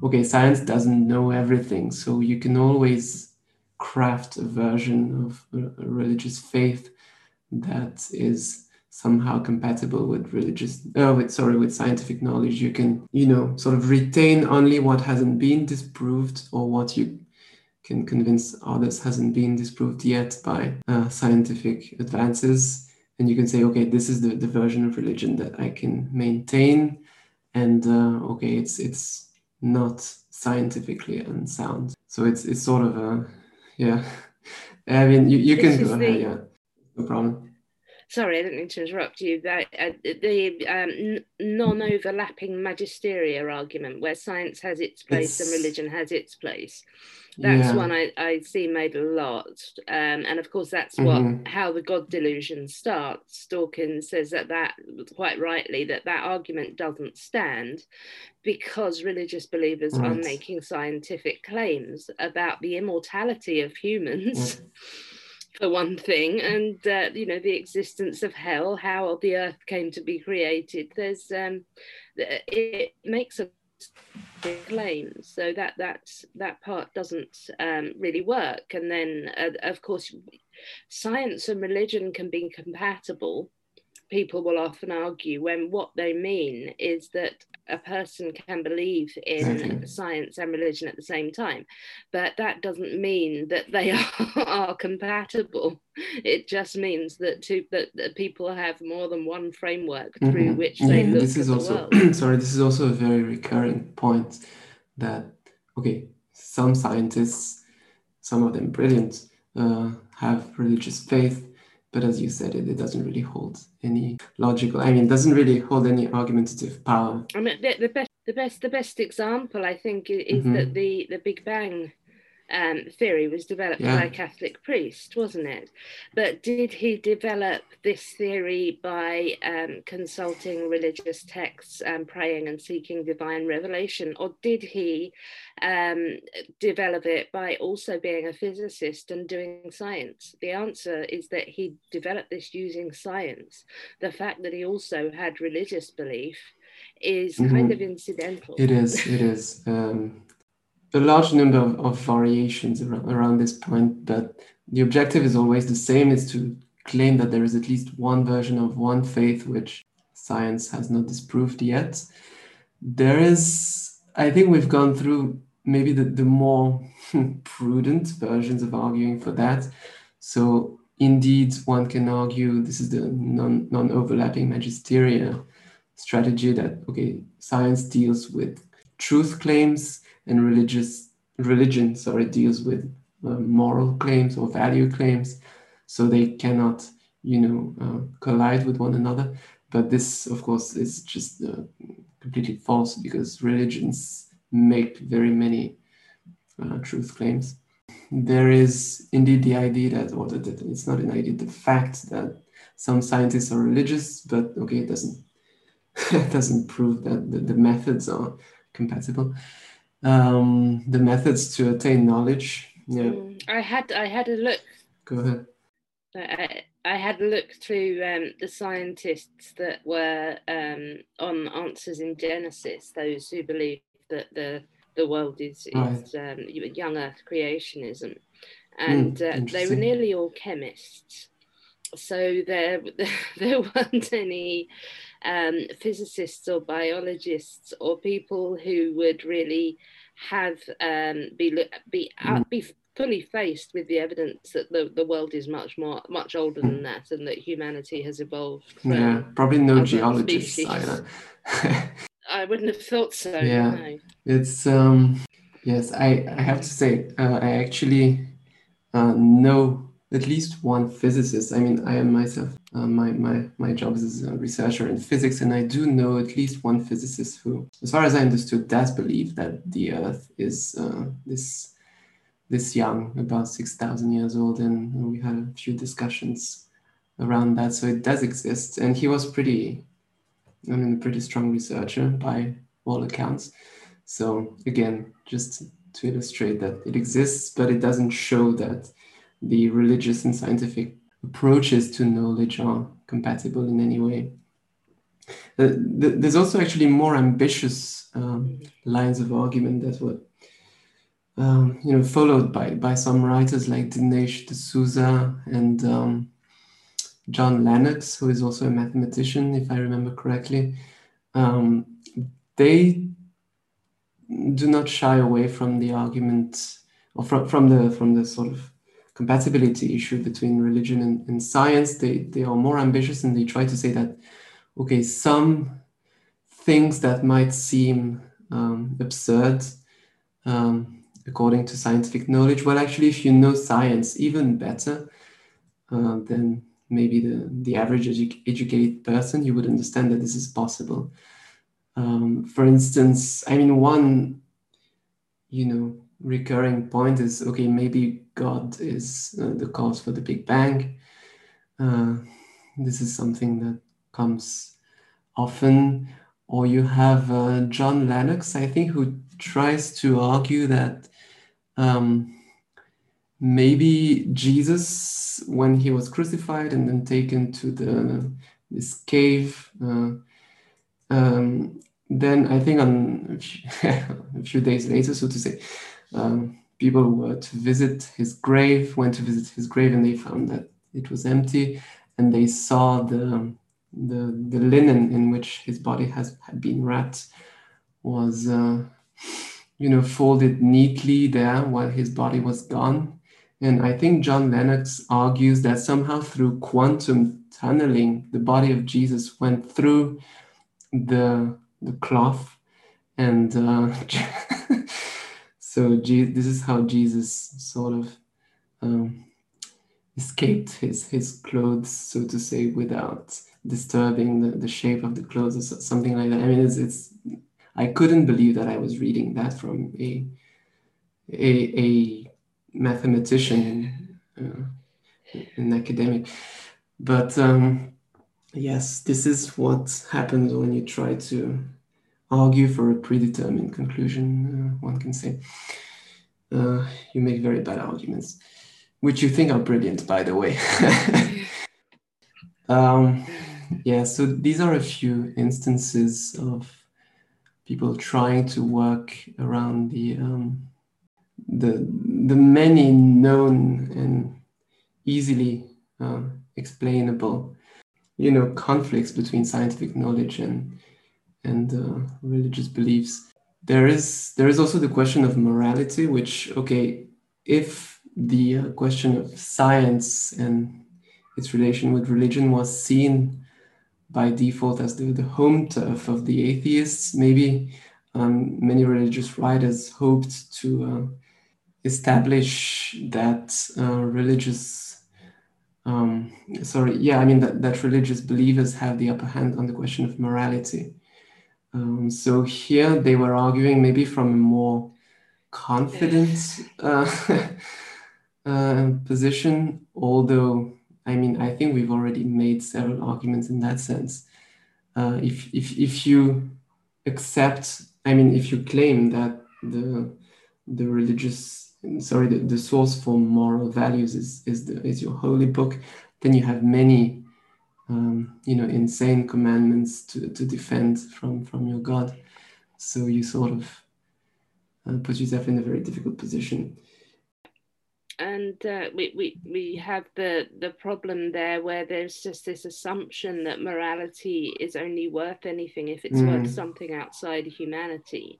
okay science doesn't know everything so you can always craft a version of a religious faith that is somehow compatible with religious uh, with sorry with scientific knowledge you can you know sort of retain only what hasn't been disproved or what you can convince others hasn't been disproved yet by uh, scientific advances. And you can say, okay, this is the, the version of religion that I can maintain. And uh, okay, it's it's not scientifically unsound. So it's it's sort of a yeah. I mean, you, you can go ahead, the, yeah, no problem. Sorry, I didn't mean to interrupt you. That uh, the um, non-overlapping magisteria argument, where science has its place it's, and religion has its place that's yeah. one I, I see made a lot um, and of course that's what mm-hmm. how the god delusion starts dawkins says that that quite rightly that that argument doesn't stand because religious believers right. are making scientific claims about the immortality of humans yeah. for one thing and uh, you know the existence of hell how the earth came to be created there's um, it makes a claims. So that that that part doesn't um, really work. And then uh, of course science and religion can be compatible people will often argue when what they mean is that a person can believe in science and religion at the same time but that doesn't mean that they are, are compatible it just means that two that, that, people have more than one framework through mm-hmm. which they yeah, look this is also world. sorry this is also a very recurring point that okay some scientists some of them brilliant uh, have religious faith but as you said it, it doesn't really hold any logical i mean it doesn't really hold any argumentative power i mean the, the best the best the best example i think is mm-hmm. that the the big bang um, theory was developed yeah. by a Catholic priest, wasn't it? But did he develop this theory by um, consulting religious texts and praying and seeking divine revelation, or did he um, develop it by also being a physicist and doing science? The answer is that he developed this using science. The fact that he also had religious belief is mm-hmm. kind of incidental. It is. It is. Um, a large number of, of variations around, around, this point, but the objective is always the same, is to claim that there is at least one version of one faith which science has not disproved yet. There is, I think we've gone through maybe the, the more prudent versions of arguing for that. So indeed, one can argue this is the non, non-overlapping magisteria strategy that, okay, science deals with truth claims and religious religion sorry deals with uh, moral claims or value claims. So they cannot you know uh, collide with one another. But this of course is just uh, completely false because religions make very many uh, truth claims. There is indeed the idea that or that it's not an idea the fact that some scientists are religious but okay it doesn't it doesn't prove that the, the methods are compatible um, the methods to attain knowledge. Yeah, mm, I had I had a look. Go ahead. I, I had a look through um, the scientists that were um, on Answers in Genesis, those who believe that the the world is, is right. um, young Earth creationism, and mm, uh, they were nearly all chemists. So there, there weren't any um, physicists or biologists or people who would really have um, be be uh, be fully faced with the evidence that the, the world is much more much older than that and that humanity has evolved yeah probably no geologists either i wouldn't have thought so yeah no. it's um Yes, I, I have to say, uh, I actually uh, know at least one physicist. I mean, I am myself, uh, my, my, my job is as a researcher in physics, and I do know at least one physicist who, as far as I understood, does believe that the Earth is uh, this, this young, about 6,000 years old. And we had a few discussions around that. So it does exist. And he was pretty, I mean, a pretty strong researcher by all accounts. So again, just to illustrate that it exists, but it doesn't show that the religious and scientific approaches to knowledge are compatible in any way. Uh, th- there's also actually more ambitious um, lines of argument that were, um, you know, followed by by some writers like Dinesh D'Souza and um, John Lennox, who is also a mathematician, if I remember correctly. Um, they do not shy away from the argument or from, from the from the sort of compatibility issue between religion and, and science. They they are more ambitious and they try to say that okay, some things that might seem um, absurd um, according to scientific knowledge, well, actually, if you know science even better uh, than maybe the, the average edu- educated person, you would understand that this is possible. Um, for instance, I mean, one, you know, recurring point is okay, maybe God is uh, the cause for the Big Bang. Uh, this is something that comes often. Or you have uh, John Lennox, I think, who tries to argue that um, maybe Jesus, when he was crucified and then taken to the this cave, uh, um, then I think on a few, a few, days later, so to say, um, people were to visit his grave, went to visit his grave, and they found that it was empty, and they saw the the, the linen in which his body has had been wrapped was, uh, you know, folded neatly there while his body was gone. And I think John Lennox argues that somehow through quantum tunneling, the body of Jesus went through the the cloth and uh, so this is how jesus sort of um, escaped his his clothes so to say without disturbing the, the shape of the clothes or something like that. I mean it's, it's i couldn't believe that i was reading that from a a, a mathematician uh, an academic. But um, Yes, this is what happens when you try to argue for a predetermined conclusion, uh, one can say. Uh, you make very bad arguments, which you think are brilliant, by the way. um, yeah, so these are a few instances of people trying to work around the um, the the many known and easily uh, explainable you know conflicts between scientific knowledge and and uh, religious beliefs there is there is also the question of morality which okay if the uh, question of science and its relation with religion was seen by default as the, the home turf of the atheists maybe um, many religious writers hoped to uh, establish that uh, religious um, sorry, yeah, I mean that, that religious believers have the upper hand on the question of morality. Um, so here they were arguing maybe from a more confident uh, uh, position, although I mean I think we've already made several arguments in that sense. Uh, if, if, if you accept, I mean, if you claim that the the religious sorry, the, the source for moral values is is the is your holy book, then you have many um, you know insane commandments to, to defend from from your God. So you sort of uh, put yourself in a very difficult position. And uh, we, we we have the the problem there where there's just this assumption that morality is only worth anything if it's mm. worth something outside humanity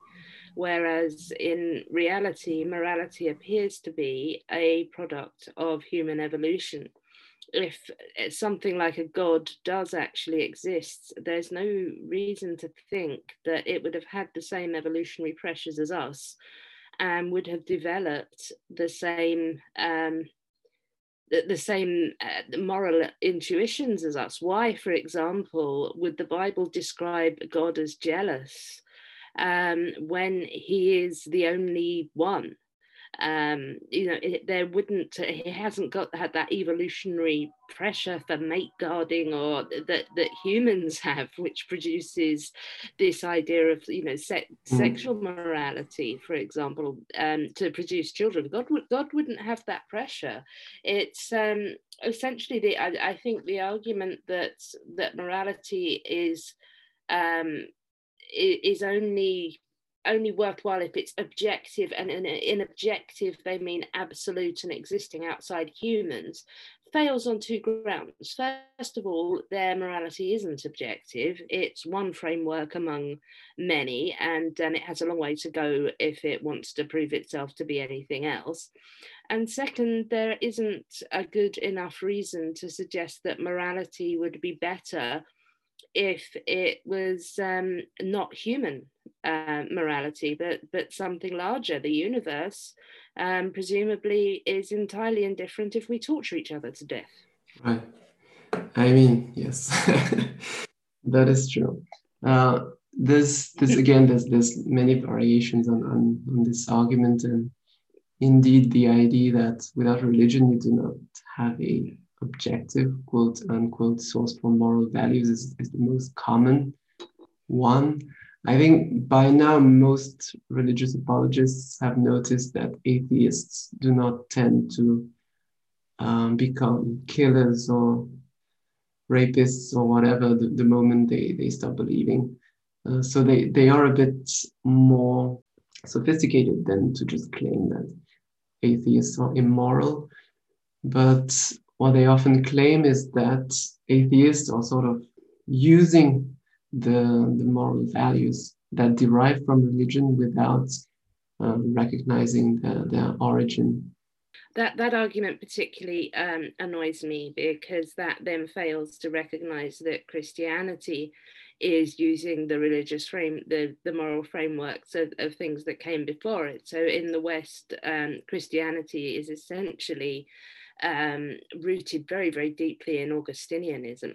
whereas in reality, morality appears to be a product of human evolution. If something like a god does actually exist, there's no reason to think that it would have had the same evolutionary pressures as us and would have developed the same um, the, the same uh, moral intuitions as us. Why, for example, would the Bible describe God as jealous um, when He is the only one? Um, you know, it, there wouldn't, he hasn't got had that evolutionary pressure for mate guarding or that that humans have, which produces this idea of, you know, se- mm. sexual morality, for example, um, to produce children. God would God wouldn't have that pressure. It's um, essentially the I, I think the argument that that morality is um, is only only worthwhile if it's objective and in, in objective they mean absolute and existing outside humans fails on two grounds. First of all their morality isn't objective. It's one framework among many and and it has a long way to go if it wants to prove itself to be anything else. And second there isn't a good enough reason to suggest that morality would be better if it was um, not human uh, morality, but but something larger, the universe, um, presumably is entirely indifferent if we torture each other to death. Right. I mean, yes, that is true. Uh, this this again, there's there's many variations on, on on this argument, and indeed the idea that without religion you do not have a objective, quote unquote, source for moral values is, is the most common one. I think by now most religious apologists have noticed that atheists do not tend to um, become killers or rapists or whatever the, the moment they, they stop believing. Uh, so they, they are a bit more sophisticated than to just claim that atheists are immoral. But what they often claim is that atheists are sort of using the, the moral values that derive from religion without um, recognizing the, their origin. That, that argument particularly um, annoys me because that then fails to recognize that Christianity is using the religious frame, the, the moral frameworks of, of things that came before it. So in the West, um, Christianity is essentially um, rooted very, very deeply in Augustinianism.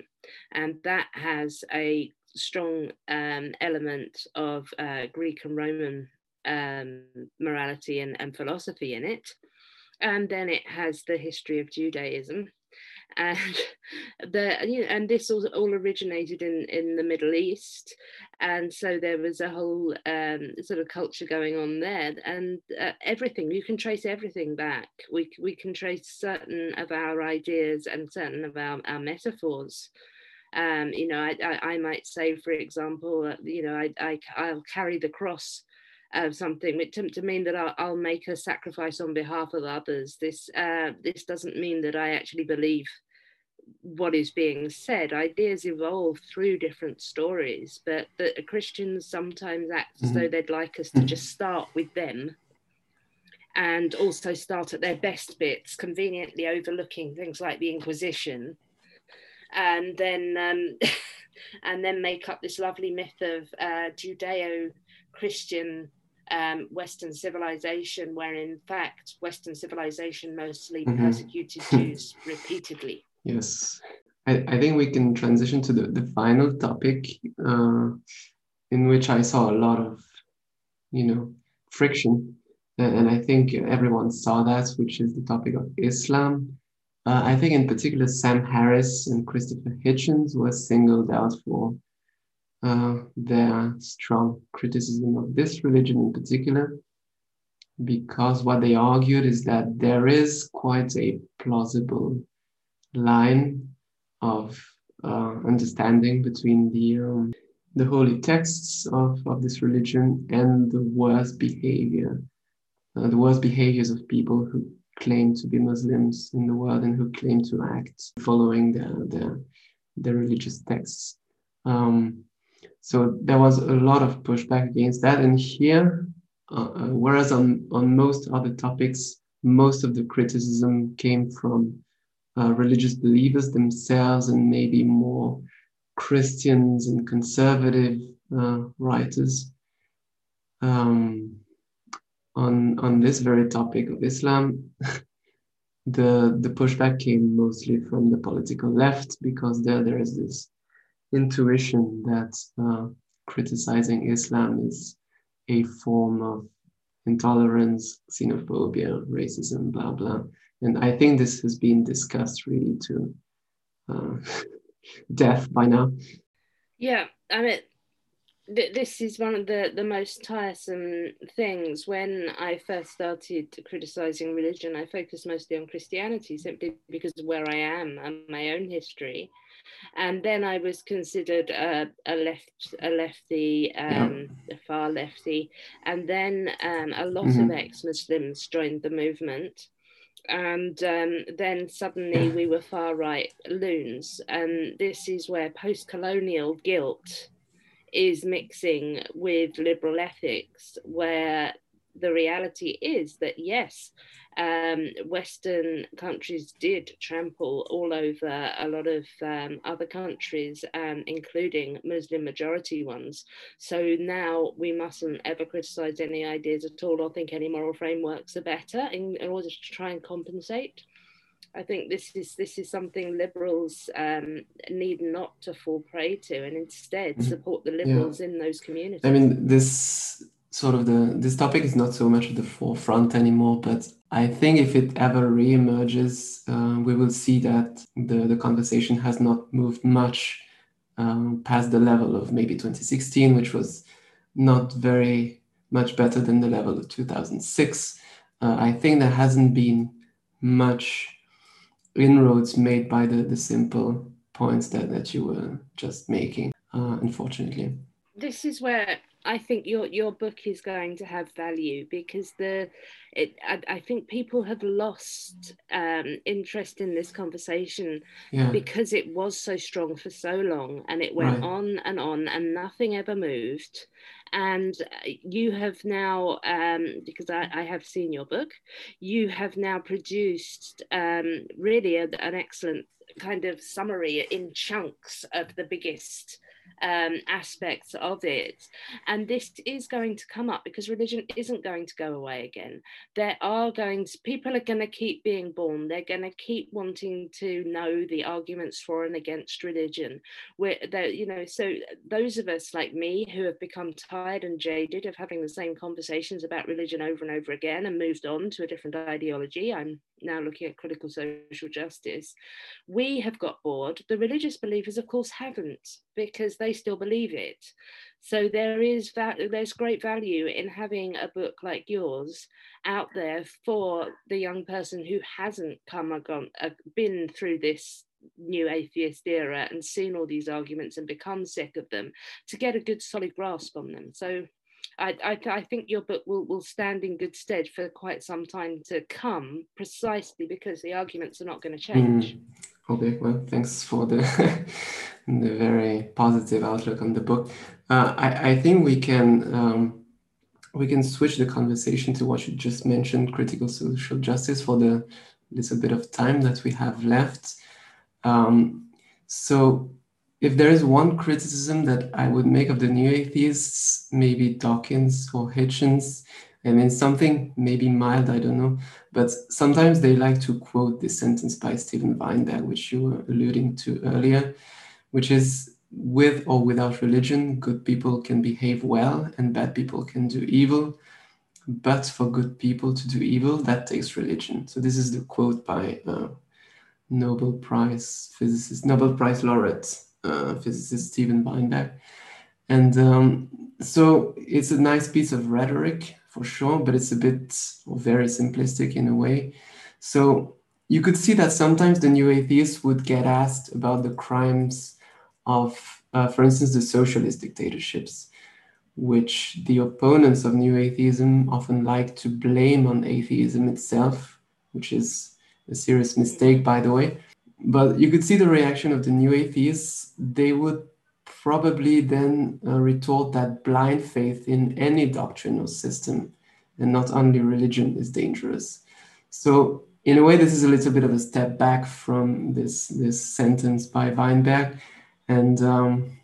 And that has a strong um, element of uh, Greek and Roman um, morality and, and philosophy in it. And then it has the history of Judaism and the you know, and this all, all originated in in the Middle East, and so there was a whole um, sort of culture going on there, and uh, everything you can trace everything back. We we can trace certain of our ideas and certain of our, our metaphors. Um, you know, I, I, I might say, for example, you know, I, I I'll carry the cross of something to, to mean that I'll, I'll, make a sacrifice on behalf of others. This uh, this doesn't mean that I actually believe what is being said. Ideas evolve through different stories, but that Christians sometimes act mm-hmm. as though mm-hmm. they'd like us to mm-hmm. just start with them and also start at their best bits, conveniently overlooking things like the Inquisition, and then um, and then make up this lovely myth of uh, Judeo-Christian um, Western civilization, where in fact Western civilization mostly mm-hmm. persecuted Jews repeatedly. Yes, I, I think we can transition to the, the final topic, uh, in which I saw a lot of, you know, friction, and I think everyone saw that, which is the topic of Islam. Uh, I think in particular Sam Harris and Christopher Hitchens were singled out for uh, their strong criticism of this religion in particular, because what they argued is that there is quite a plausible line of uh, understanding between the um, the holy texts of, of this religion and the worst behavior, uh, the worst behaviors of people who claim to be Muslims in the world and who claim to act following the, the, religious texts. Um, so there was a lot of pushback against that. And here, uh, uh, whereas on, on most other topics, most of the criticism came from uh, religious believers themselves and maybe more Christians and conservative uh, writers. Um, on on this very topic of Islam, the the pushback came mostly from the political left because there there is this intuition that uh, criticizing Islam is a form of intolerance, xenophobia, racism, blah blah. And I think this has been discussed really to uh, death by now. Yeah, I mean, this is one of the, the most tiresome things. When I first started criticizing religion, I focused mostly on Christianity simply because of where I am and my own history. And then I was considered a, a left, a lefty, um, yeah. a far lefty, and then um, a lot mm-hmm. of ex-Muslims joined the movement and um, then suddenly we were far right loons. And this is where post colonial guilt is mixing with liberal ethics, where the reality is that yes, um, Western countries did trample all over a lot of um, other countries, um, including Muslim majority ones. So now we mustn't ever criticize any ideas at all or think any moral frameworks are better in, in order to try and compensate. I think this is this is something liberals um, need not to fall prey to, and instead mm-hmm. support the liberals yeah. in those communities. I mean, this sort of the this topic is not so much at the forefront anymore, but I think if it ever reemerges, uh, we will see that the the conversation has not moved much um, past the level of maybe 2016, which was not very much better than the level of 2006. Uh, I think there hasn't been much inroads made by the, the simple points that, that you were just making, uh, unfortunately. This is where I think your your book is going to have value because the it I, I think people have lost um, interest in this conversation yeah. because it was so strong for so long and it went right. on and on and nothing ever moved and you have now um, because I, I, have seen your book you have now produced um, really a, an excellent kind of summary in chunks of the biggest um, aspects of it. And this is going to come up because religion isn't going to go away again. There are going to, people are going to keep being born. They're going to keep wanting to know the arguments for and against religion. Where you know, so those of us like me who have become tired and jaded of having the same conversations about religion over and over again and moved on to a different ideology. I'm now looking at critical social justice. We have got bored. The religious believers, of course, haven't because they still believe it. So there is that there's great value in having a book like yours out there for the young person who hasn't come gone, uh, been through this new atheist era and seen all these arguments and become sick of them to get a good solid grasp on them. So I, I, I, think your book will, will stand in good stead for quite some time to come, precisely because the arguments are not going to change. Mm. Okay, well, thanks for the the very positive outlook on the book. Uh, I, I think we can um, we can switch the conversation to what you just mentioned, critical social justice, for the little bit of time that we have left. Um, so, if there is one criticism that I would make of the new atheists, maybe Dawkins or Hitchens, I mean, something maybe mild, I don't know, but sometimes they like to quote this sentence by Steven Weinberg, which you were alluding to earlier, which is with or without religion, good people can behave well and bad people can do evil. But for good people to do evil, that takes religion. So this is the quote by uh, Nobel Prize physicist, Nobel Prize laureate uh, physicist Steven Weinberg. And um, so it's a nice piece of rhetoric for sure, but it's a bit very simplistic in a way. So you could see that sometimes the new atheists would get asked about the crimes of, uh, for instance, the socialist dictatorships, which the opponents of new atheism often like to blame on atheism itself, which is a serious mistake, by the way. But you could see the reaction of the new atheists. They would probably then uh, retort that blind faith in any doctrinal system and not only religion is dangerous. So in a way, this is a little bit of a step back from this this sentence by Weinberg, and um,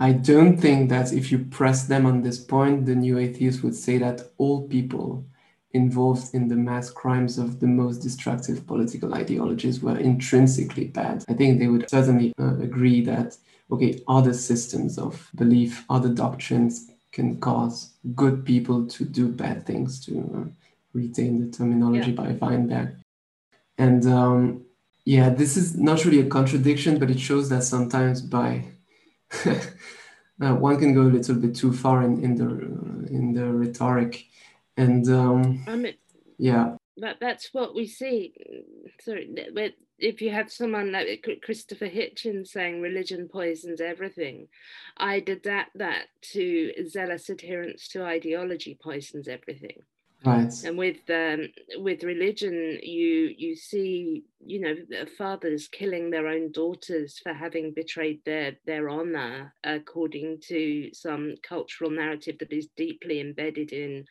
I don't think that if you press them on this point, the new atheists would say that all people involved in the mass crimes of the most destructive political ideologies were intrinsically bad. I think they would certainly uh, agree that, okay, other systems of belief, other doctrines can cause good people to do bad things, to uh, retain the terminology yeah. by Weinberg. And um, yeah, this is not really a contradiction, but it shows that sometimes by uh, one can go a little bit too far in, in the in the rhetoric and um, mean, yeah. that that's what we see. Sorry but if you have someone like christopher hitchens saying religion poisons everything i'd adapt that to zealous adherence to ideology poisons everything. Right. And with um, with religion you you see you know fathers killing their own daughters for having betrayed their their honor according to some cultural narrative that is deeply embedded in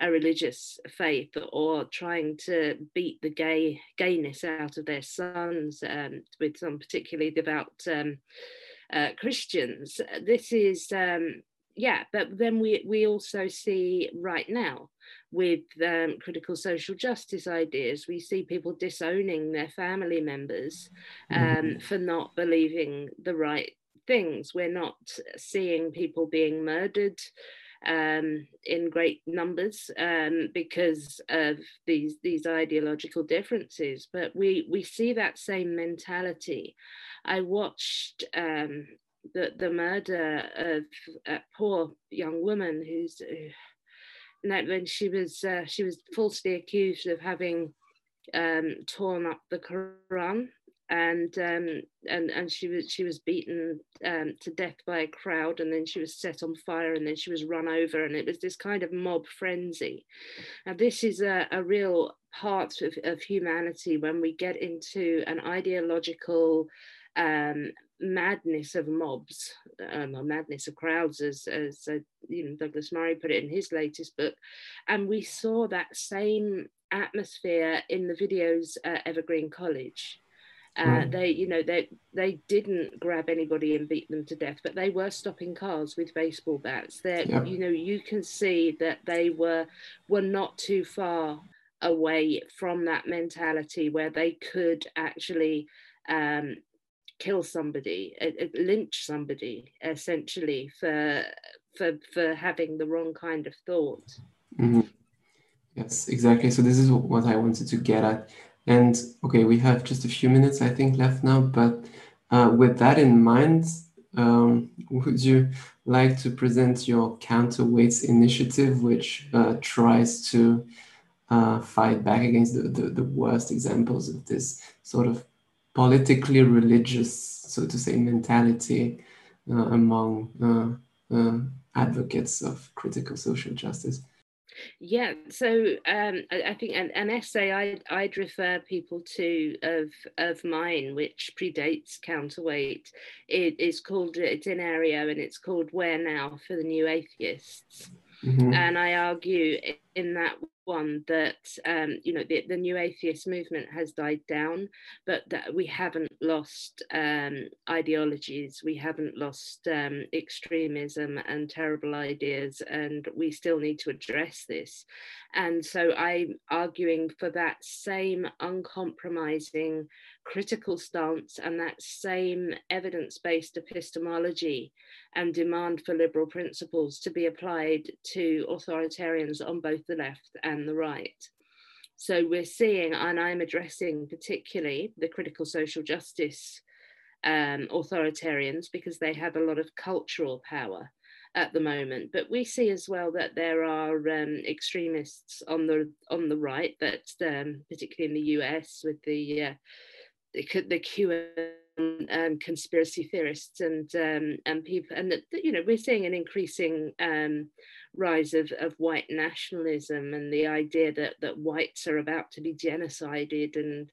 a religious faith or trying to beat the gay gayness out of their sons um, with some particularly devout um, uh, Christians. This is um, yeah, but then we we also see right now with um, critical social justice ideas, we see people disowning their family members um, mm-hmm. for not believing the right things. We're not seeing people being murdered um, in great numbers um, because of these these ideological differences. But we we see that same mentality. I watched um, the the murder of a poor young woman who's uh, when she was uh, she was falsely accused of having um, torn up the Quran and um, and and she was she was beaten um, to death by a crowd, and then she was set on fire, and then she was run over, and it was this kind of mob frenzy. Now this is a, a real part of, of humanity when we get into an ideological um, madness of mobs, um, or madness of crowds, as as uh, you know Douglas Murray put it in his latest book, and we saw that same atmosphere in the videos at Evergreen College. Uh, They, you know, they they didn't grab anybody and beat them to death, but they were stopping cars with baseball bats. That yep. you know, you can see that they were were not too far away from that mentality where they could actually um, kill somebody, uh, lynch somebody, essentially for for for having the wrong kind of thought. Mm-hmm. Yes, exactly. So this is what I wanted to get at. And okay, we have just a few minutes, I think, left now. But uh, with that in mind, um, would you like to present your counterweights initiative, which uh, tries to uh, fight back against the, the, the, worst examples of this sort of politically religious, so to say, mentality uh, among uh, uh, advocates of critical social justice? Yeah, so um, I, I, think an, an, essay I'd, I'd refer people to of of mine, which predates Counterweight, it is called it's in Areo and it's called Where Now for the New Atheists, mm-hmm. and I argue in that one that um, you know the, the new atheist movement has died down, but that we haven't lost um, ideologies, we haven't lost um, extremism and terrible ideas, and we still need to address this. And so I'm arguing for that same uncompromising critical stance and that same evidence based epistemology and demand for liberal principles to be applied to authoritarians on both the left and the right. So we're seeing, and I'm addressing particularly the critical social justice um, authoritarians because they have a lot of cultural power at the moment. But we see as well that there are um, extremists on the on the right, that um, particularly in the US with the uh, the, the QAnon um, conspiracy theorists and um, and people, and that you know we're seeing an increasing um, rise of, of white nationalism and the idea that that whites are about to be genocided, and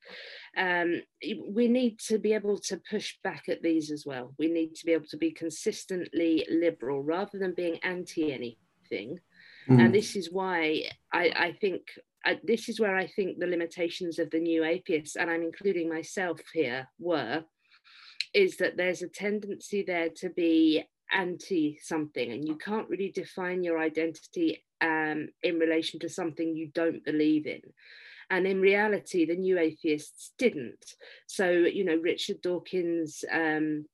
um, we need to be able to push back at these as well. We need to be able to be consistently liberal rather than being anti anything. Mm. And this is why I, I think uh, this is where I think the limitations of the new atheists, and I'm including myself here, were, is that there's a tendency there to be anti something and you can't really define your identity um, in relation to something you don't believe in. And in reality, the new atheists didn't. So, you know, Richard Dawkins' um,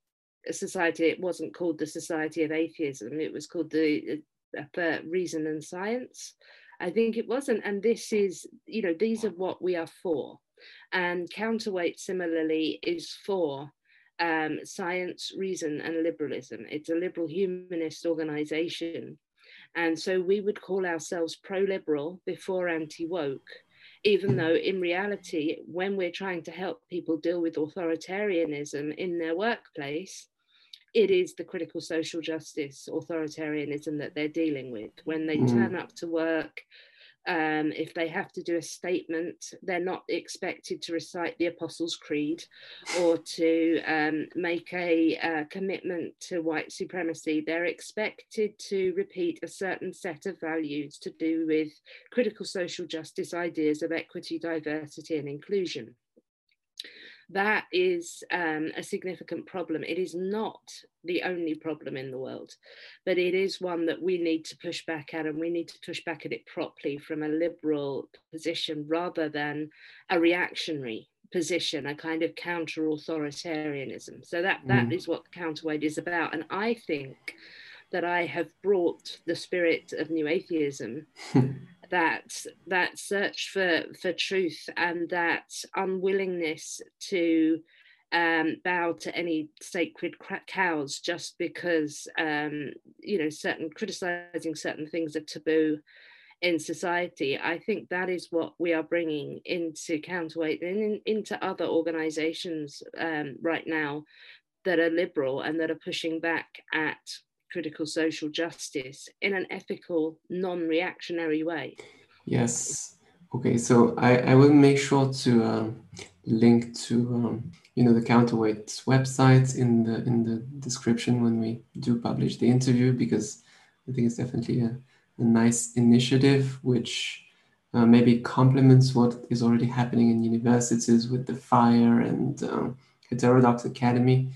society, it wasn't called the Society of Atheism, it was called the uh, Reason and Science. I think it wasn't. And this is, you know, these are what we are for. And Counterweight, similarly, is for um, science, reason, and liberalism. It's a liberal humanist organization. And so we would call ourselves pro liberal before anti woke, even though in reality, when we're trying to help people deal with authoritarianism in their workplace, it is the critical social justice authoritarianism that they're dealing with. When they mm. turn up to work, um, if they have to do a statement, they're not expected to recite the Apostles' Creed or to um, make a uh, commitment to white supremacy. They're expected to repeat a certain set of values to do with critical social justice ideas of equity, diversity, and inclusion that is um, a significant problem. It is not the only problem in the world, but it is one that we need to push back at, and we need to push back at it properly from a liberal position rather than a reactionary position, a kind of counter authoritarianism. So that mm. that is what counterweight is about, and I think that I have brought the spirit of new atheism that that search for for truth and that unwillingness to um, bow to any sacred cows just because um, you know certain criticizing certain things are taboo in society. I think that is what we are bringing into counterweight and in, into other organizations um, right now that are liberal and that are pushing back at critical social justice in an ethical, non reactionary way. Yes. Okay, so I, I will make sure to uh, link to um, you know the counterweight's website in the in the description when we do publish the interview because I think it's definitely a, a nice initiative which uh, maybe complements what is already happening in universities with the fire and um, heterodox academy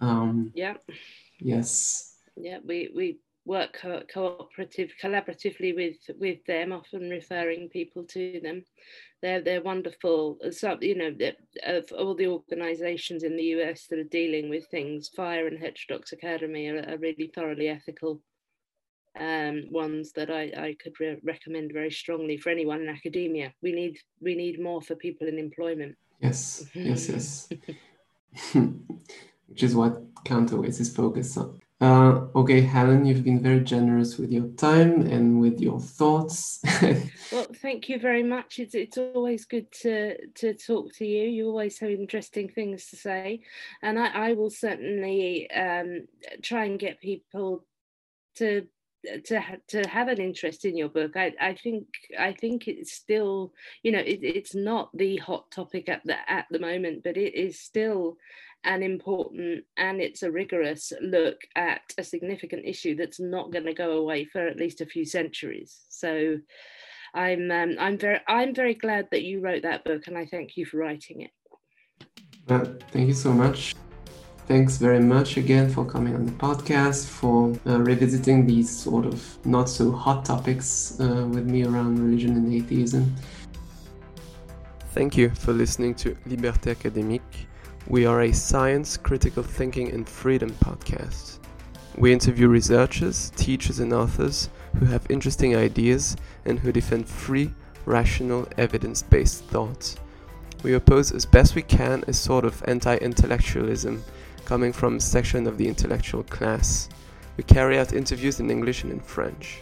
um, yeah yes yeah, we, we work co- cooperative, collaboratively with with them, often referring people to them. They're they're wonderful. So you know, of all the organisations in the US that are dealing with things, Fire and Heterodox Academy are, are really thoroughly ethical um, ones that I, I could re- recommend very strongly for anyone in academia. We need we need more for people in employment. Yes, yes, yes. Which is what Counterweights is focused on. Uh, okay, Helen, you've been very generous with your time and with your thoughts. well, thank you very much. It's, it's always good to, to talk to you. You always have interesting things to say. And I, I will certainly um, try and get people to to to have an interest in your book i i think i think it's still you know it, it's not the hot topic at the at the moment but it is still an important and it's a rigorous look at a significant issue that's not going to go away for at least a few centuries. So I'm um, I'm very I'm very glad that you wrote that book and I thank you for writing it. Well, thank you so much. Thanks very much again for coming on the podcast, for uh, revisiting these sort of not so hot topics uh, with me around religion and atheism. Thank you for listening to Liberté Académique we are a science, critical thinking, and freedom podcast. We interview researchers, teachers, and authors who have interesting ideas and who defend free, rational, evidence based thought. We oppose as best we can a sort of anti intellectualism coming from a section of the intellectual class. We carry out interviews in English and in French.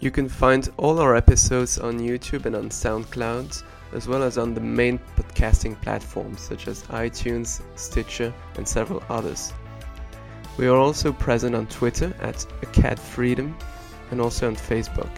You can find all our episodes on YouTube and on SoundCloud as well as on the main podcasting platforms such as iTunes, Stitcher, and several others. We are also present on Twitter at AcadFreedom and also on Facebook.